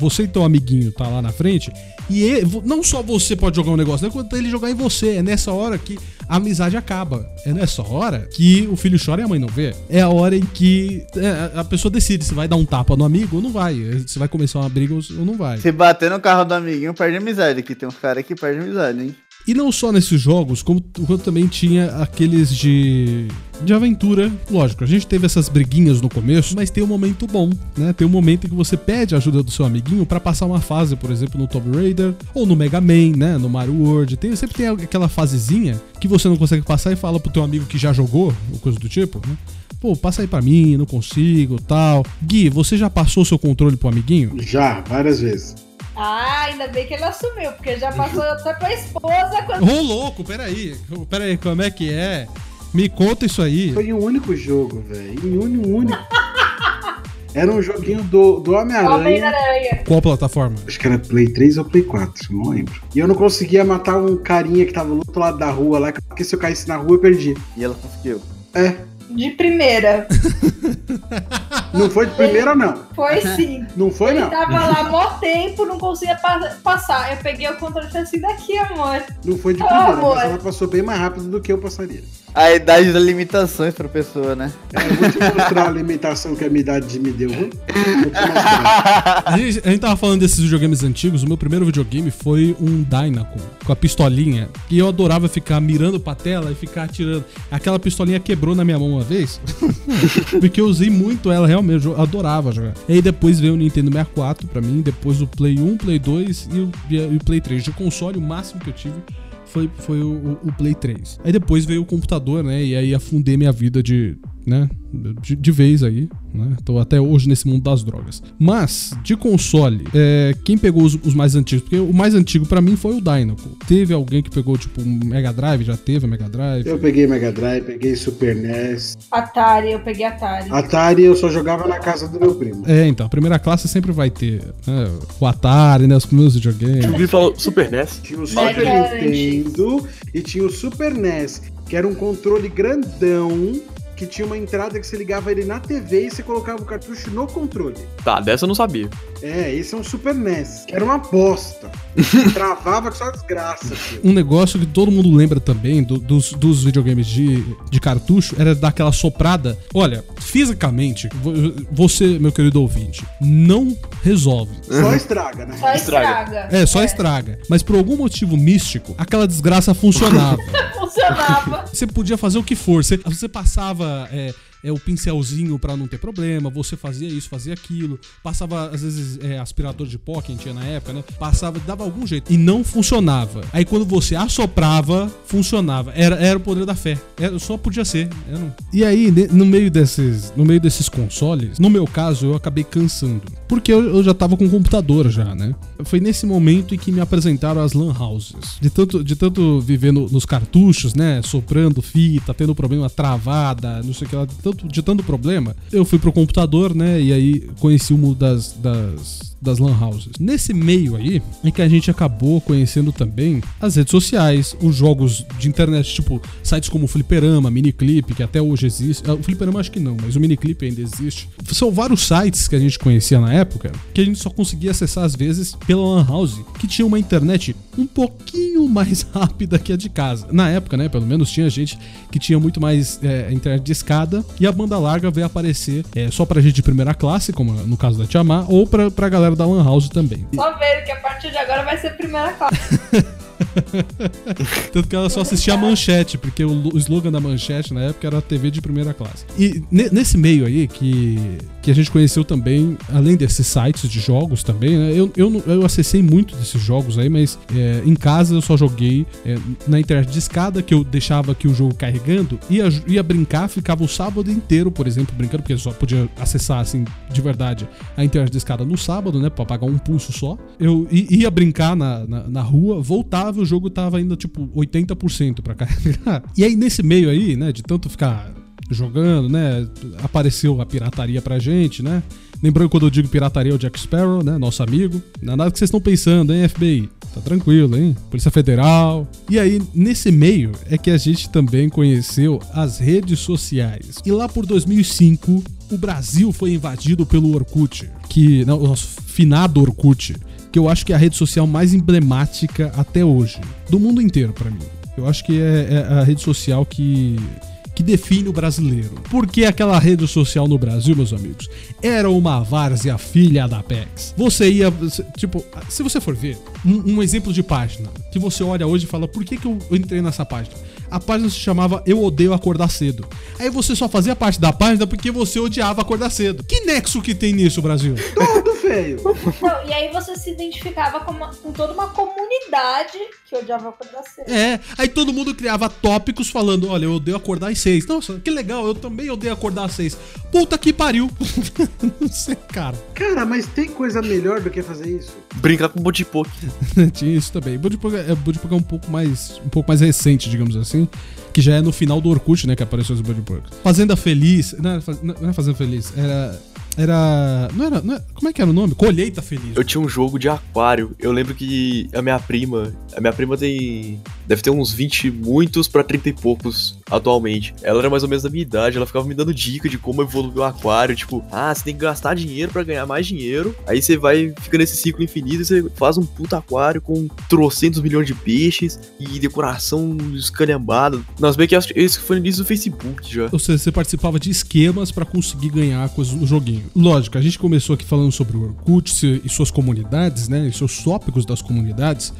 Você e teu amiguinho tá lá na frente. E ele- não só você pode jogar um negócio, né? Quanto ele jogar em você. É nessa hora que a amizade acaba. É nessa hora que o filho chora e a mãe não vê. É a hora em que é, a pessoa decide se vai dar um tapa no amigo ou não vai. Se vai começar uma briga ou ou não vai. Se bater no carro do amiguinho, perde amizade. Aqui tem uns caras que perdem amizade, hein? E não só nesses jogos, como quanto também tinha aqueles de de aventura. Lógico, a gente teve essas briguinhas no começo, mas tem um momento bom, né? Tem um momento em que você pede a ajuda do seu amiguinho pra passar uma fase, por exemplo, no Tomb Raider ou no Mega Man, né? No Mario World. Tem, sempre tem aquela fasezinha que você não consegue passar e fala pro teu amigo que já jogou, ou coisa do tipo, né? Pô, passa aí pra mim, não consigo, tal. Gui, você já passou seu controle pro amiguinho? Já, várias vezes. Ah, ainda bem que ele assumiu, porque já passou até pra esposa quando. Ô, louco, peraí. Peraí, como é que é? Me conta isso aí. Foi em um único jogo, velho. Em um único. Era um joguinho do, do Homem-Aranha. Homem-Aranha. Qual plataforma? Acho que era Play 3 ou Play 4, não lembro. E eu não conseguia matar um carinha que tava do outro lado da rua lá, porque se eu caísse na rua eu perdia. E ela conseguiu. É, De primeira. não foi de primeira não. Foi sim. Não foi Ele não. tava lá mó tempo, não conseguia pa- passar. Eu peguei o controle e falei assim, daqui, amor. Não foi de primeira, amor. mas ela passou bem mais rápido do que eu passaria. A idade das limitações pra pessoa, né? É, eu vou te mostrar a alimentação que a minha idade me deu. Vou te mostrar. A gente, a gente tava falando desses videogames antigos. O meu primeiro videogame foi um Dynacon, com a pistolinha. E eu adorava ficar mirando pra tela e ficar atirando. Aquela pistolinha quebrou na minha mão uma vez. porque eu usei muito ela, realmente. Eu adorava jogar. E aí depois veio o Nintendo 64 pra mim. Depois o Play 1, Play 2 e o, e o Play 3. De console, o máximo que eu tive foi, foi o, o- Play 3. Aí depois veio o computador, né? E aí afundei minha vida de, né? De, de vez aí, né? Tô até hoje nesse mundo das drogas. Mas, de console, é, quem pegou os, os mais antigos? Porque o mais antigo pra mim foi o Dynaco. Teve alguém que pegou, tipo, um Mega Drive? Já teve o Mega Drive? Eu peguei Mega Drive, peguei Super NES. Atari, eu peguei Atari. Atari eu só jogava na casa do meu primo. É, então, a primeira classe sempre vai ter né, o Atari, né? Os primeiros videogames. O Gui falou Super NES. Tinha o Mega Super Nintendo e tinha o Super NES, que era um controle grandão que tinha uma entrada que você ligava ele na TV e você colocava o cartucho no controle. Tá, dessa eu não sabia. É, esse é um Super NES, que era uma bosta. Travava com só desgraça, filho. Um negócio que todo mundo lembra também do- dos, dos videogames de, de cartucho era dar aquela soprada. Olha, fisicamente, vo- você, meu querido ouvinte, não resolve. Só estraga, né? Só Estraga. É, só estraga. Mas por algum motivo místico, aquela desgraça funcionava. Funcionava. você podia fazer o que for. Você, você passava é, é, o pincelzinho pra não ter problema, você fazia isso, fazia aquilo. Passava, às vezes, é, aspirador de pó, quem tinha na época, né? Passava, dava algum jeito. E não funcionava. Aí quando você assoprava, funcionava. Era, era o poder da fé. Era, só podia ser. Um- E aí, no meio desses, no meio desses consoles, no meu caso, eu acabei cansando. Porque eu, eu já tava com computador já, né? Foi nesse momento em que me apresentaram as lan houses. De tanto, de tanto viver no- nos cartuchos, né? Soprando fita, tendo problema travada, não sei o que lá, de tanto problema, eu fui pro computador, né? E aí conheci o mundo das, das, das lan houses. Nesse meio aí, é que a gente acabou conhecendo também as redes sociais, os jogos de internet, tipo sites como o Fliperama, Miniclip, que até hoje existe. Ah, O Fliperama acho que não, mas o Miniclip ainda existe. São vários sites que a gente conhecia na época que a gente só conseguia acessar às vezes pela Lan House, que tinha uma internet um pouquinho mais rápida que a de casa. Na época, né, pelo menos tinha gente que tinha muito mais é, internet de escada e a banda larga veio aparecer é, só pra gente de primeira classe, como no caso da Tiamar, ou pra, pra galera da Lan House também. Só vendo que a partir de agora vai ser primeira classe. Tanto que ela só assistia a manchete, porque o, o slogan da manchete na época era TV de primeira classe. E ne- nesse meio aí que, que a gente conheceu também, além desses sites de jogos também, né? Eu, eu, eu acessei muito desses jogos aí, mas é, em casa eu só joguei é, na internet de escada, que eu deixava aqui o jogo carregando, ia, ia brincar, ficava o sábado inteiro, por exemplo, brincando, porque só podia acessar, assim, de verdade, a internet de escada no sábado, né? Pra pagar um pulso só. Eu ia brincar na, na, na rua, voltava e o jogo tava ainda, tipo, 80% pra carregar. E aí, nesse meio aí, né, de tanto ficar jogando, né, apareceu a pirataria pra gente, né? Lembrando quando eu digo pirataria é o Jack Sparrow, né, nosso amigo. Não é nada que vocês estão pensando, hein, FBI? Tá tranquilo, hein? Polícia Federal. E aí, nesse meio, é que a gente também conheceu as redes sociais. E lá por 2005, o Brasil foi invadido pelo Orkut, que, não, o nosso finado Orkut, que eu acho que é a rede social mais emblemática até hoje, do mundo inteiro pra mim. Eu acho que é, é a rede social que que define o brasileiro. Porque aquela rede social no Brasil, meus amigos, era uma várzea filha da PEX. Você ia, tipo, se você for ver, um, um exemplo de página, que você olha hoje e fala, por que, que eu entrei nessa página? A página se chamava Eu Odeio Acordar Cedo. Aí você só fazia parte da página porque você odiava acordar cedo. Que nexo que tem nisso, Brasil? Tudo feio. Não, e aí você se identificava com, uma- com toda uma comunidade que odiava acordar cedo. É, aí todo mundo criava tópicos falando, olha, eu odeio acordar às seis. Nossa, que legal, eu também odeio acordar às seis. Puta que pariu. Não sei, cara. Cara, mas tem coisa melhor do que fazer isso? Brincar com Botipoke. Tinha isso também. Budipog é, Budipog é um pouco mais um pouco mais recente, digamos assim, que já é no final do Orkut, né, que apareceu os Budipog. Fazenda Feliz, não era, Faz- não era Fazenda Feliz, era era não, era não era- como é que era o nome? Colheita Feliz. Eu tinha um jogo de aquário. Eu lembro que a minha prima. A minha prima tem. Deve ter uns 20, muitos pra 30 e poucos atualmente. Ela era mais ou menos da minha idade. Ela ficava me dando dica de como evoluir o aquário. Tipo, ah, você tem que gastar dinheiro pra ganhar mais dinheiro. Aí você vai, fica nesse ciclo infinito e você faz um puta aquário com trocentos milhões de peixes e decoração escalhambada. Nossa, bem que esse foi no início do Facebook já. Ou seja, você participava de esquemas pra conseguir ganhar coisas no joguinho. Lógico, a gente começou aqui falando sobre o Orkut e suas comunidades, né? E seus tópicos das comunidades.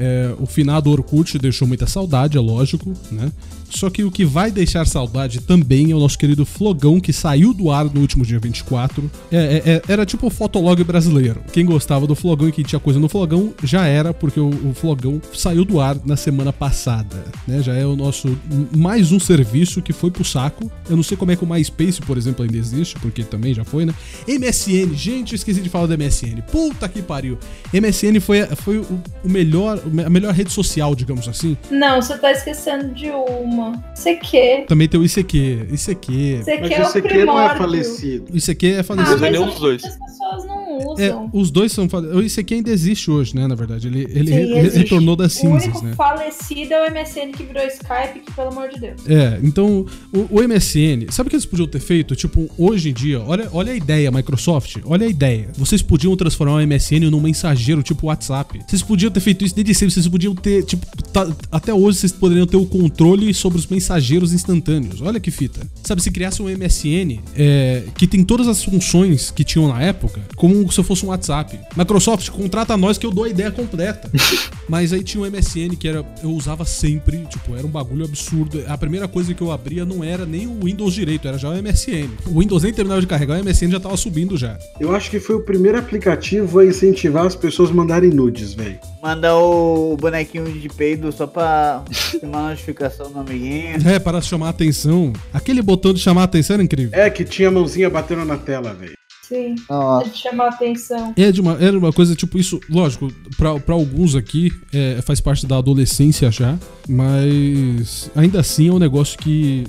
É, o finado Orkut deixou muita saudade, é lógico, né? Só que o que vai deixar saudade também é o nosso querido Flogão, que saiu do ar no último dia 24. É, é, é, era tipo o Fotolog brasileiro. Quem gostava do Flogão e quem tinha coisa no Flogão já era, porque o, o Flogão saiu do ar na semana passada. Né? Já é o nosso mais um serviço que foi pro saco. Eu não sei como é que o MySpace, por exemplo, ainda existe, porque também já foi, né? MSN, gente, esqueci de falar do MSN. Puta que pariu. MSN foi, foi o, o melhor, a melhor rede social, digamos assim. Não, você tá esquecendo de uma. CQ. Também tem o ICQ. ICQ. CQ Mas é o esse aqui não é primórdio. falecido. ICQ é Ah, falecido. Mas é mas nenhum hoje dos dois. As pessoas não É, usam. os dois são O ICQ ainda existe hoje, né? Na verdade, ele, ele Sim, re- retornou das o cinzas, único né? falecido é o MSN que virou Skype, que pelo amor de Deus. É, então o, o MSN, sabe o que eles podiam ter feito? Tipo, hoje em dia, olha, olha a ideia, Microsoft, olha a ideia. Vocês podiam transformar o MSN num mensageiro tipo WhatsApp. Vocês podiam ter feito isso desde sempre, vocês podiam ter, tipo, tá- até hoje vocês poderiam ter o controle sobre os mensageiros instantâneos. Olha que fita. Sabe, se criasse um MSN é, que tem todas as funções que tinham na época, como se fosse um WhatsApp. Microsoft, contrata nós que eu dou a ideia completa. Mas aí tinha o MSN que era eu usava sempre, tipo, era um bagulho absurdo. A primeira coisa que eu abria não era nem o Windows direito, era já o MSN. O Windows nem terminava de carregar, o MSN já tava subindo já. Eu acho que foi o primeiro aplicativo a incentivar as pessoas a mandarem nudes, velho. Manda o bonequinho de peido só pra ter uma notificação no amiguinho. É, para chamar a atenção. Aquele botão de chamar a atenção era incrível. É, que tinha a mãozinha batendo na tela, velho. Sim, Nossa. de chamar a atenção. É de uma, era uma coisa tipo isso, lógico, pra, pra alguns aqui é, faz parte da adolescência já, mas ainda assim é um negócio que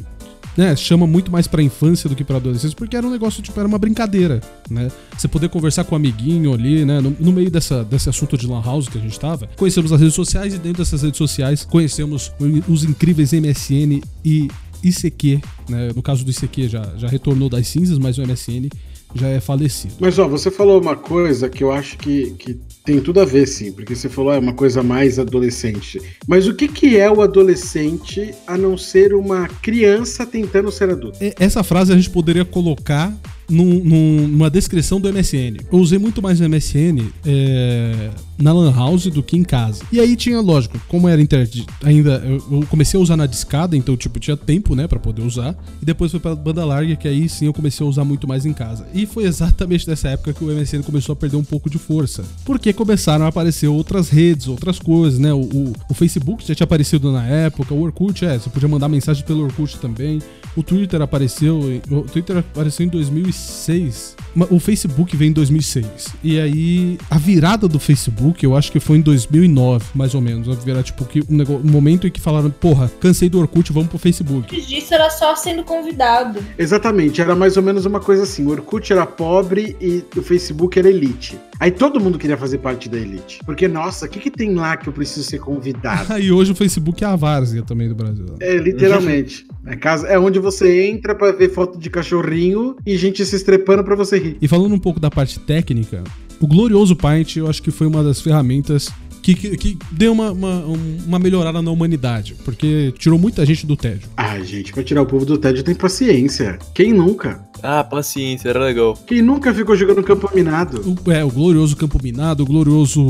né, chama muito mais pra infância do que pra adolescência, porque era um negócio, tipo, era uma brincadeira, né? Você poder conversar com um amiguinho ali, né? No, no meio dessa, desse assunto de Lan House que a gente tava, conhecemos as redes sociais e dentro dessas redes sociais conhecemos o- os incríveis MSN e ICQ, né? No caso do ICQ já, já retornou das cinzas, mas o MSN já é falecido. Mas ó, você falou uma coisa que eu acho que, que tem tudo a ver, sim, porque você falou é uma coisa mais adolescente. Mas o que, que é o adolescente a não ser uma criança tentando ser adulto? E- Essa frase a gente poderia colocar num, numa descrição do MSN. Eu usei muito mais o MSN é, na Lan House do que em casa. E aí tinha, lógico, como era internet, ainda eu comecei a usar na discada, então tipo tinha tempo, né, para poder usar. E depois foi para banda larga, que aí sim eu comecei a usar muito mais em casa. E foi exatamente nessa época que o MSN começou a perder um pouco de força, porque começaram a aparecer outras redes, outras coisas, né? O, o, o Facebook já tinha aparecido na época, o Orkut, é, você podia mandar mensagem pelo Orkut também. O Twitter apareceu, o Twitter apareceu em 2005 6 o Facebook veio em 2006. E aí a virada do Facebook, eu acho que foi em 2009, mais ou menos. A virar tipo que um, negócio, um momento em que falaram, porra, cansei do Orkut, vamos pro Facebook. Antes disso era só sendo convidado. Exatamente, era mais ou menos uma coisa assim. O Orkut era pobre e o Facebook era elite. Aí todo mundo queria fazer parte da elite. Porque, nossa, o que, que tem lá que eu preciso ser convidado? Aí hoje o Facebook é a várzea também do Brasil. É, literalmente. É, casa, é onde você entra pra ver foto de cachorrinho e gente se estrepando pra você rir. E falando um pouco da parte técnica, o glorioso Paint eu acho que foi uma das ferramentas que, que, que deu uma, uma, um- uma melhorada na humanidade, porque tirou muita gente do tédio. Ah, gente, pra tirar o povo do tédio tem paciência. Quem nunca? Ah, paciência, era legal. Quem nunca ficou jogando campo minado? O, é, o glorioso campo minado, o glorioso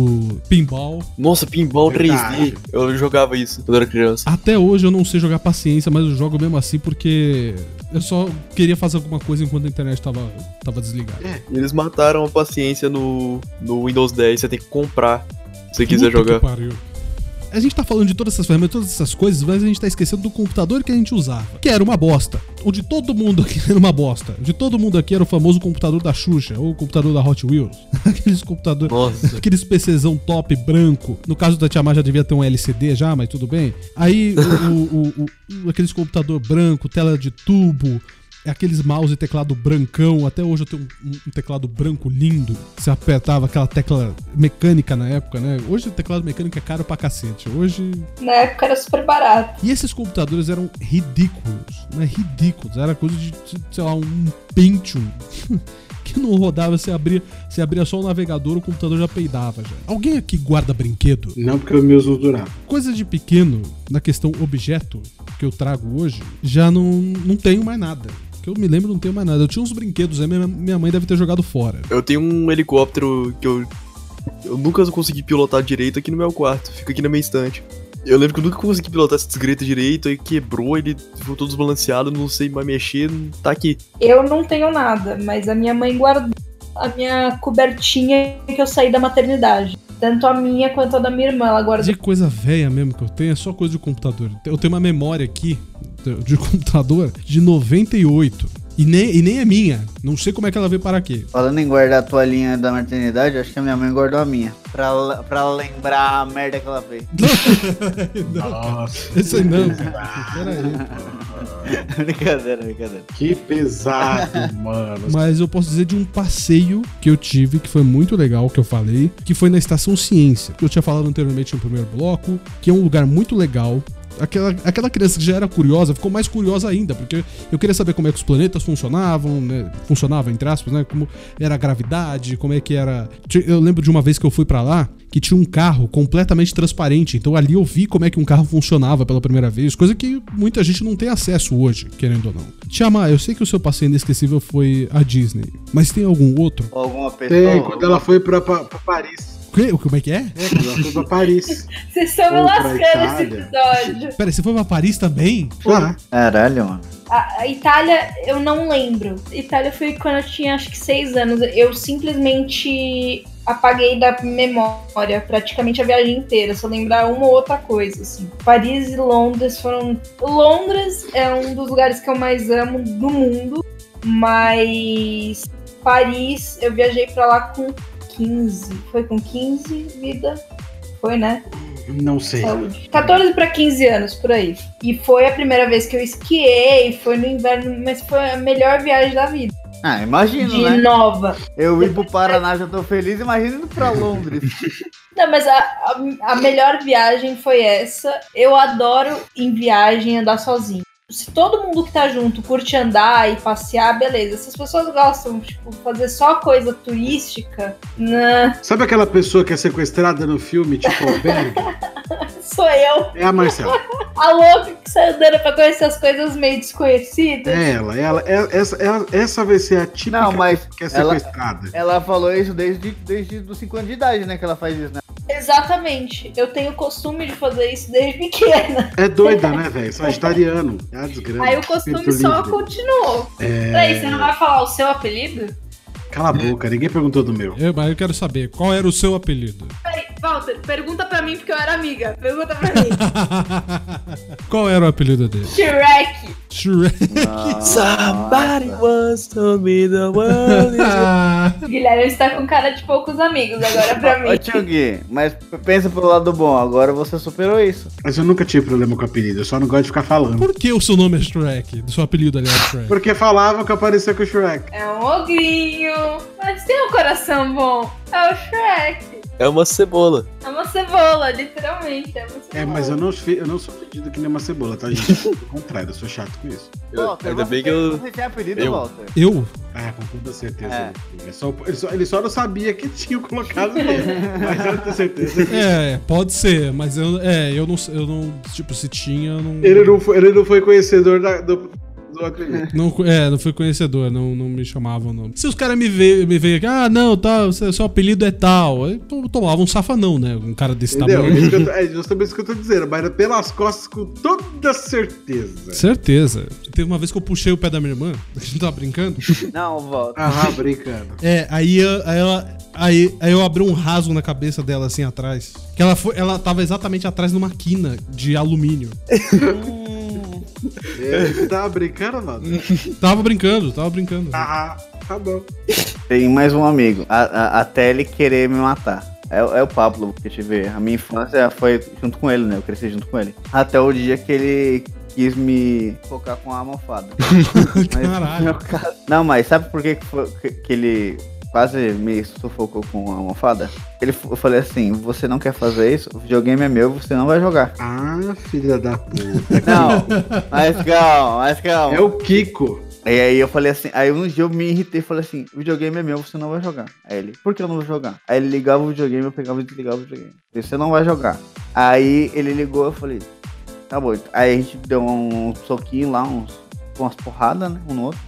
pinball. Nossa, pinball Verdade. 3D. Eu jogava isso quando era criança. Até hoje eu não sei jogar paciência, mas eu jogo mesmo assim porque eu só queria fazer alguma coisa enquanto a internet tava, tava desligada. E eles mataram a paciência no, no Windows 10. Você tem que comprar se você quiser Puta que jogar. pariu. A gente tá falando de todas essas ferramentas, todas essas coisas, mas a gente tá esquecendo do computador que a gente usava, que era uma bosta. O de todo mundo aqui era uma bosta. O de todo mundo aqui era o famoso computador da Xuxa, ou o computador da Hot Wheels. Aqueles computadores. Nossa. Aqueles PCzão top branco. No caso da Tia Má já devia ter um LCD já, mas tudo bem. Aí o, o- o- o- aqueles computador branco, tela de tubo, aqueles mouse e teclado brancão. Até hoje eu tenho um, um teclado branco lindo. Você apertava aquela tecla mecânica na época, né? Hoje o teclado mecânico é caro pra cacete. Hoje. Na época era super barato. E esses computadores eram ridículos. Não é ridículos. Era coisa de, sei lá, um Pentium. que não rodava, você abria, você abria só o navegador, o computador já peidava já. Alguém aqui guarda brinquedo? Não porque os meus não duravam. Coisa de pequeno, na questão objeto que eu trago hoje, já não, não tenho mais nada. Que eu me lembro, não tenho mais nada. Eu tinha uns brinquedos aí, minha, minha mãe deve ter jogado fora. Eu tenho um helicóptero que eu. Eu nunca consegui pilotar direito aqui no meu quarto. Fica aqui na minha estante. Eu lembro que eu nunca consegui pilotar esse desgreta direito, aí quebrou, ele ficou todo desbalanceado, não sei mais mexer, tá aqui. Eu não tenho nada, mas a minha mãe guardou a minha cobertinha que eu saí da maternidade. Tanto a minha quanto a da minha irmã, ela guardou. De coisa velha mesmo que eu tenho, é só coisa de computador. Eu tenho uma memória aqui de computador de 98. E nem, e nem é minha. Não sei como é que ela veio para aqui. Falando em guardar a toalhinha da maternidade, acho que a minha mãe guardou a minha. Pra, pra lembrar a merda que ela fez. não, Nossa. esse aí não. Pera aí. brincadeira, brincadeira. Que pesado, mano. Mas eu posso dizer de um passeio que eu tive, que foi muito legal, que eu falei, que foi na Estação Ciência. Que eu tinha falado anteriormente no primeiro bloco, que é um lugar muito legal. Aquela, aquela criança que já era curiosa ficou mais curiosa ainda, porque eu queria saber como é que os planetas funcionavam, né? Funcionavam, entre aspas, né? Como era a gravidade, como é que era. Eu lembro de uma vez que eu fui para lá que tinha um carro completamente transparente. Então ali eu vi como é que um carro funcionava pela primeira vez, coisa que muita gente não tem acesso hoje, querendo ou não. Tiama, eu sei que o seu passeio inesquecível foi a Disney, mas tem algum outro? Ou alguma pessoa. Tem, quando ela foi pra, pra, pra Paris. Que- Como é que é? É, ela foi pra Paris. Vocês estão me lascando esse Itália. episódio. Pera, você foi pra Paris também? Já. Caralho, mano. A, a Itália, eu não lembro. Itália foi quando eu tinha acho que seis anos. Eu simplesmente apaguei da memória praticamente a viagem inteira. Só lembrar uma ou outra coisa, assim. Paris e Londres foram. Londres é um dos lugares que eu mais amo do mundo, mas Paris eu viajei pra lá com 15. Foi com 15, vida? Foi, né? Não sei. Saúde. 14 para 15 anos, por aí. E foi a primeira vez que eu esquiei, foi no inverno, mas foi a melhor viagem da vida. Ah, imagino, De né? nova. Eu ir pro Paraná já tô feliz, imagina indo pra Londres. Não, mas a, a, a melhor viagem foi essa. Eu adoro em viagem andar sozinho. Se todo mundo que tá junto curte andar e passear, beleza. Se as pessoas gostam, tipo, fazer só coisa turística, né? Sabe aquela pessoa que é sequestrada no filme, tipo Albergue? Sou eu, É a Marcela. a louca que sai andando pra conhecer as coisas meio desconhecidas. É ela. ela é- essa, ela- essa vai ser a típica Não, mas que é ela- sequestrada. ela falou isso desde, desde os 5 anos de idade, né? Que ela faz isso, né? Exatamente. Eu tenho o costume de fazer isso desde pequena. É doida, né, velho? Sagitariano. É a desgrama. Aí o costume só livre. continuou. É... Peraí, você não vai falar o seu apelido? Cala a boca, ninguém perguntou do meu. Eu, mas eu quero saber, qual era o seu apelido? Walter, pergunta pra mim porque eu era amiga. Pergunta pra mim. qual era o apelido dele? Shrek. Shrek. Somebody once told me the world is... Guilherme está com cara de poucos amigos agora pra Ô, mim. tio Gui, mas pensa pelo lado bom, agora você superou isso. Mas eu nunca tive problema com apelido, eu só não gosto de ficar falando. Por que o seu nome é Shrek? Do seu apelido, aliás, Shrek. Porque falavam que eu parecia com o Shrek. É um ogrinho. Mas tem um coração bom. É o Shrek. É uma cebola. É uma cebola, literalmente. É uma cebola. É, mas eu não, eu não sou fedido que nem uma cebola, tá, gente? Pelo contrário, eu sou chato com isso. Eu- Walter, ainda você bem que eu. Você tem apelido, eu- Walter? Eu? Ah, com toda certeza. É. Ele, só, ele, só, ele só não sabia que tinha colocado nele. mas eu tenho certeza que É, pode ser, mas eu, é, eu não, eu não, tipo, se tinha, eu não... ele não foi, ele não foi conhecedor da- do, do apelido. Não, é, não fui conhecedor, não, não me chamavam não. Se os caras me veem me veem aqui, ah, não, tá, seu, apelido é tal, eu tomava um safanão, né? Um cara desse Entendeu? É, tamanho. isso eu tô- é justamente isso que eu tô dizendo, mas era pelas costas com toda certeza. Certeza. Teve uma vez que eu puxei o pé da minha irmã, a gente tava brincando. Não, Walter. Ah, brincando. É, aí, eu- aí ela. Aí, aí eu abri um rasgo na cabeça dela assim atrás. Que ela foi. Ela tava exatamente atrás de uma quina de alumínio. Você tava brincando, mano? Tava brincando, tava brincando. Ah, tá bom. Tem mais um amigo, a- a- até ele querer me matar. É, o- é o Pablo que eu tive. A minha infância foi junto com ele, né? Eu cresci junto com ele. Até o dia que ele quis me focar com a almofada. Mas, Caralho. caso- Não, mas sabe por que, que, foi- que- que ele quase me sufocou com a almofada? Ele, eu falei assim: você não quer fazer isso? O videogame é meu, você não vai jogar. Ah, filha da puta. Não, mas calma, mas calma. É o Kiko. E aí eu falei assim, aí um dia eu me irritei e falei assim, o videogame é meu, você não vai jogar. Aí ele, por que eu não vou jogar? Aí ele ligava o videogame, eu pegava e desligava o videogame. Você não vai jogar. Aí ele ligou, eu falei, tá bom. Aí a gente deu um soquinho lá, uns, umas porradas, né, um no outro.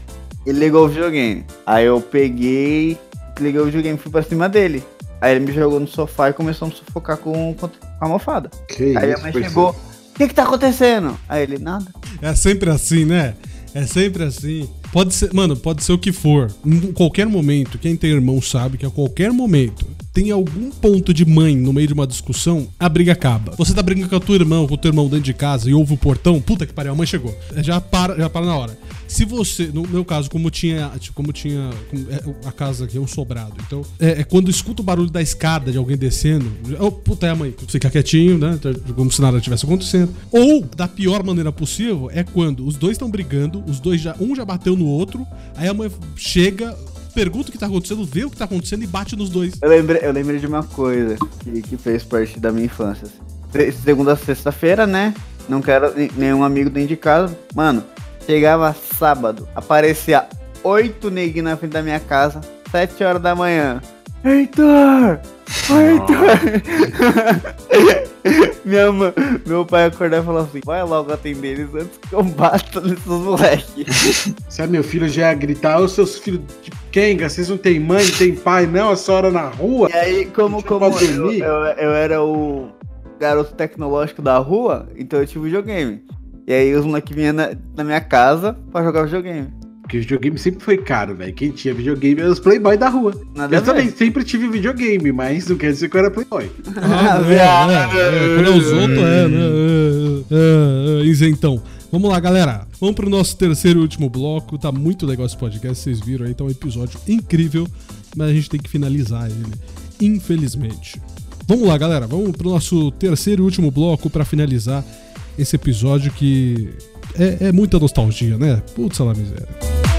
Ele ligou o videogame. Aí eu peguei, liguei o videogame e fui pra cima dele. Aí ele me jogou no sofá e começou a me sufocar com, com a almofada. Que Aí a isso, mãe parceiro. chegou, o que que tá acontecendo? Aí ele, nada. É sempre assim, né? É sempre assim. Pode ser, mano, pode ser o que for. Em qualquer momento, quem tem irmão sabe que a qualquer momento tem algum ponto de mãe no meio de uma discussão, a briga acaba. Você tá brigando com a tua irmã, com o teu irmão dentro de casa e ouve o portão, puta que pariu, a mãe chegou. Já para, já para na hora. Se você, no meu caso, como tinha, como tinha é, a casa aqui é um sobrado, então é, é quando escuta o barulho da escada de alguém descendo, oh, puta é a mãe, fica quietinho, né, como se nada tivesse acontecendo. Ou da pior maneira possível é quando os dois estão brigando, os dois já um já bateu no outro, aí a mãe chega pergunta o que tá acontecendo, vê o que tá acontecendo e bate nos dois. Eu lembrei, eu lembrei de uma coisa que, que fez parte da minha infância. Se- Segunda sexta-feira, né? Não quero nenhum amigo dentro de casa. Mano, chegava sábado, aparecia oito neguinhos na frente da minha casa, sete horas da manhã. Heitor! Heitor! minha mãe, meu pai acordava e falou assim: vai logo atender eles antes que eu bata nesses moleques. Se é meu filho já ia gritar, ô seus filhos de Kenga, vocês não tem mãe, não tem pai, não, a senhora na rua. E aí, como, como eu eu, eu, era o garoto tecnológico da rua, então eu tinha videogame. E aí os moleques vinham na, na minha casa pra jogar videogame. Porque videogame sempre foi caro, velho. Quem tinha videogame era os playboy da rua. Nada Eu também sempre tive videogame, mas não quer dizer que eu era playboy. Ah, é, quando é os outros, é, né? Isentão. Vamos lá, galera. Vamos pro nosso terceiro e último bloco. Tá muito legal esse podcast, vocês viram aí. Tá um episódio incrível, mas a gente tem que finalizar ele, infelizmente. Vamos lá, galera. Vamos pro nosso terceiro e último bloco pra finalizar esse episódio que é, é muita nostalgia, né? Putz, lá miséria.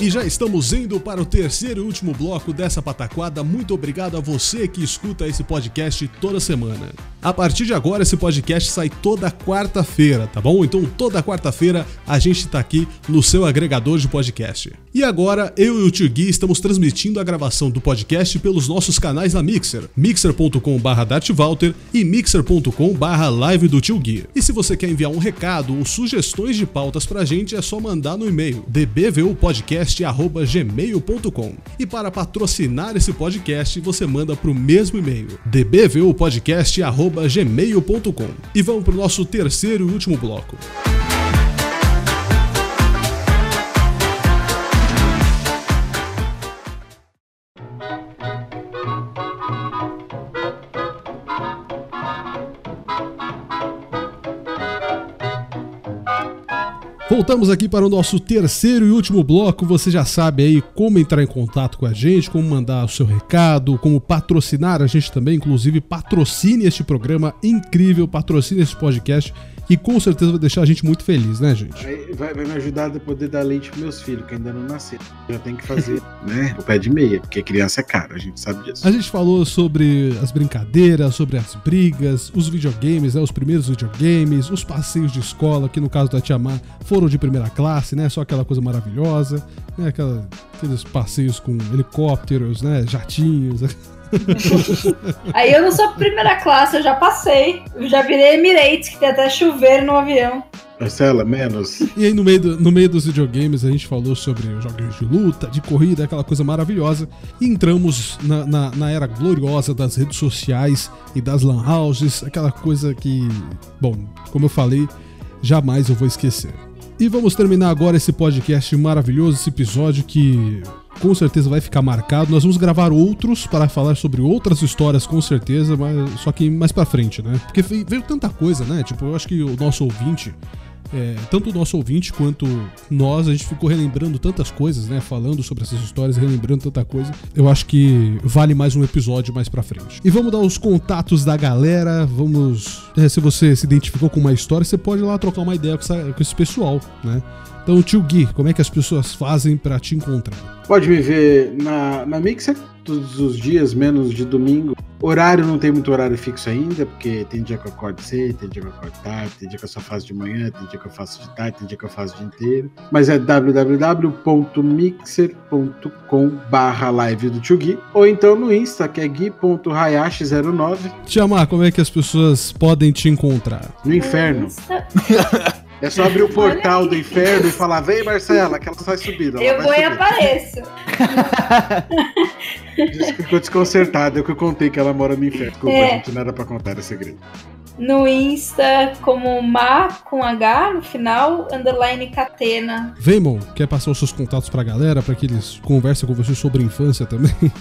E já estamos indo para o terceiro e último bloco dessa pataquada. Muito obrigado a você que escuta esse podcast toda semana. A partir de agora, esse podcast sai toda quarta-feira, tá bom? Então, toda quarta-feira a gente tá aqui no seu agregador de podcast. E agora, eu e o Tio Gui estamos transmitindo a gravação do podcast pelos nossos canais na Mixer, mixer.com.br dartwalter e mixer.com.br live do Tio Gui. E se você quer enviar um recado ou sugestões de pautas pra gente, é só mandar no e-mail dbvupodcast.gmail.com E para patrocinar esse podcast, você manda pro mesmo e-mail, dbvupodcast.gmail.com E vamos pro nosso terceiro e último bloco. Voltamos aqui para o nosso terceiro e último bloco. Você já sabe aí como entrar em contato com a gente, como mandar o seu recado, como patrocinar a gente também. Inclusive, patrocine este programa incrível, patrocine esse podcast e com certeza vai deixar a gente muito feliz, né, gente? Vai, vai me ajudar a poder dar leite pros meus filhos, que ainda não nasceram. Já tem que fazer, né? O pé de meia, porque criança é caro, a gente sabe disso. A gente falou sobre as brincadeiras, sobre as brigas, os videogames, né, os primeiros videogames, os passeios de escola, que no caso da Tia Má foram de primeira classe, né? Só aquela coisa maravilhosa, né? Aquela, aqueles passeios com helicópteros, né? Jatinhos. Aí eu não sou primeira classe, eu já passei. Eu já virei Emirates, que tem até chuveiro no avião. Marcela, menos. E aí, no meio, do- no meio dos videogames, a gente falou sobre jogos de luta, de corrida, aquela coisa maravilhosa. E entramos na, na, na era gloriosa das redes sociais e das lan houses, aquela coisa que, bom, como eu falei, jamais eu vou esquecer. E vamos terminar agora esse podcast maravilhoso, esse episódio que com certeza vai ficar marcado. Nós vamos gravar outros para falar sobre outras histórias, com certeza, mas só que mais pra frente, né? Porque veio tanta coisa, né? Tipo, eu acho que o nosso ouvinte, é, tanto o nosso ouvinte quanto nós, a gente ficou relembrando tantas coisas, né? Falando sobre essas histórias, relembrando tanta coisa. Eu acho que vale mais um episódio mais pra frente. E vamos dar os contatos da galera. Vamos. é, se você se identificou com uma história, você pode ir lá trocar uma ideia com, essa- com esse pessoal, né? Então, tio Gui, como é que as pessoas fazem pra te encontrar? Pode me ver na, na Mixer todos os dias, menos de domingo. Horário não tem muito horário fixo ainda, porque tem dia que eu acordo cedo, tem dia que eu acordo tarde, tem dia que eu só faço de manhã, tem dia que eu faço de tarde, tem dia que eu faço o dia inteiro. Mas é www.mixer.com barra live do Tio Gui, ou então no Insta, que é gui.hayashi09, Te amar, como é que as pessoas podem te encontrar? no inferno. É só abrir o portal do inferno e falar, vem Marcela, que ela sai subindo. ela Eu vou e subir. apareço. Diz que ficou desconcertado, é o que eu contei que ela mora no inferno. Desculpa, É. gente, nada pra contar, é segredo. No Insta, como Ma com H no final, underline Catena. Veimon, quer passar os seus contatos pra galera, pra que eles conversem com você sobre infância também?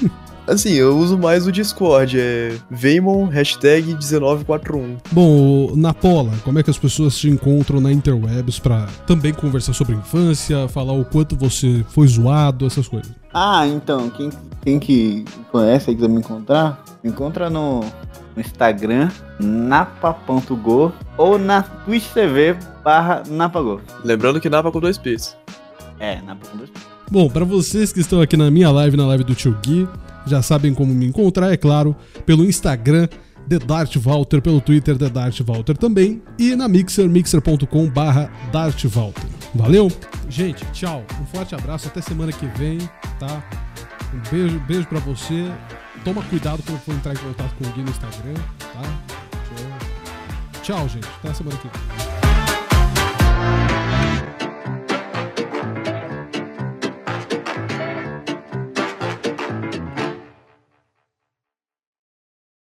Assim, eu uso mais o Discord, é Veimon, hashtag 1941. Bom, Napola, como é que as pessoas te encontram na interwebs pra também conversar sobre infância, falar o quanto você foi zoado, essas coisas? Ah, então, quem, quem que conhece e quiser me encontrar, me encontra no, no Instagram, napa.go ou na Twitch TV barra napago. Lembrando que Napa com dois P's. É, napa com dois. Bom, pra vocês que estão aqui na minha live, na live do Tio Gui, já sabem como me encontrar, é claro, pelo Instagram, The Dart Walter, pelo Twitter, The Dart Walter também, e na Mixer, mixer.com barra Dart Walter. Valeu? Gente, tchau. Um forte abraço, até semana que vem, tá? Um beijo, beijo pra você. Toma cuidado quando for entrar em contato com o Gui no Instagram, tá? Tchau, gente. Até semana que vem.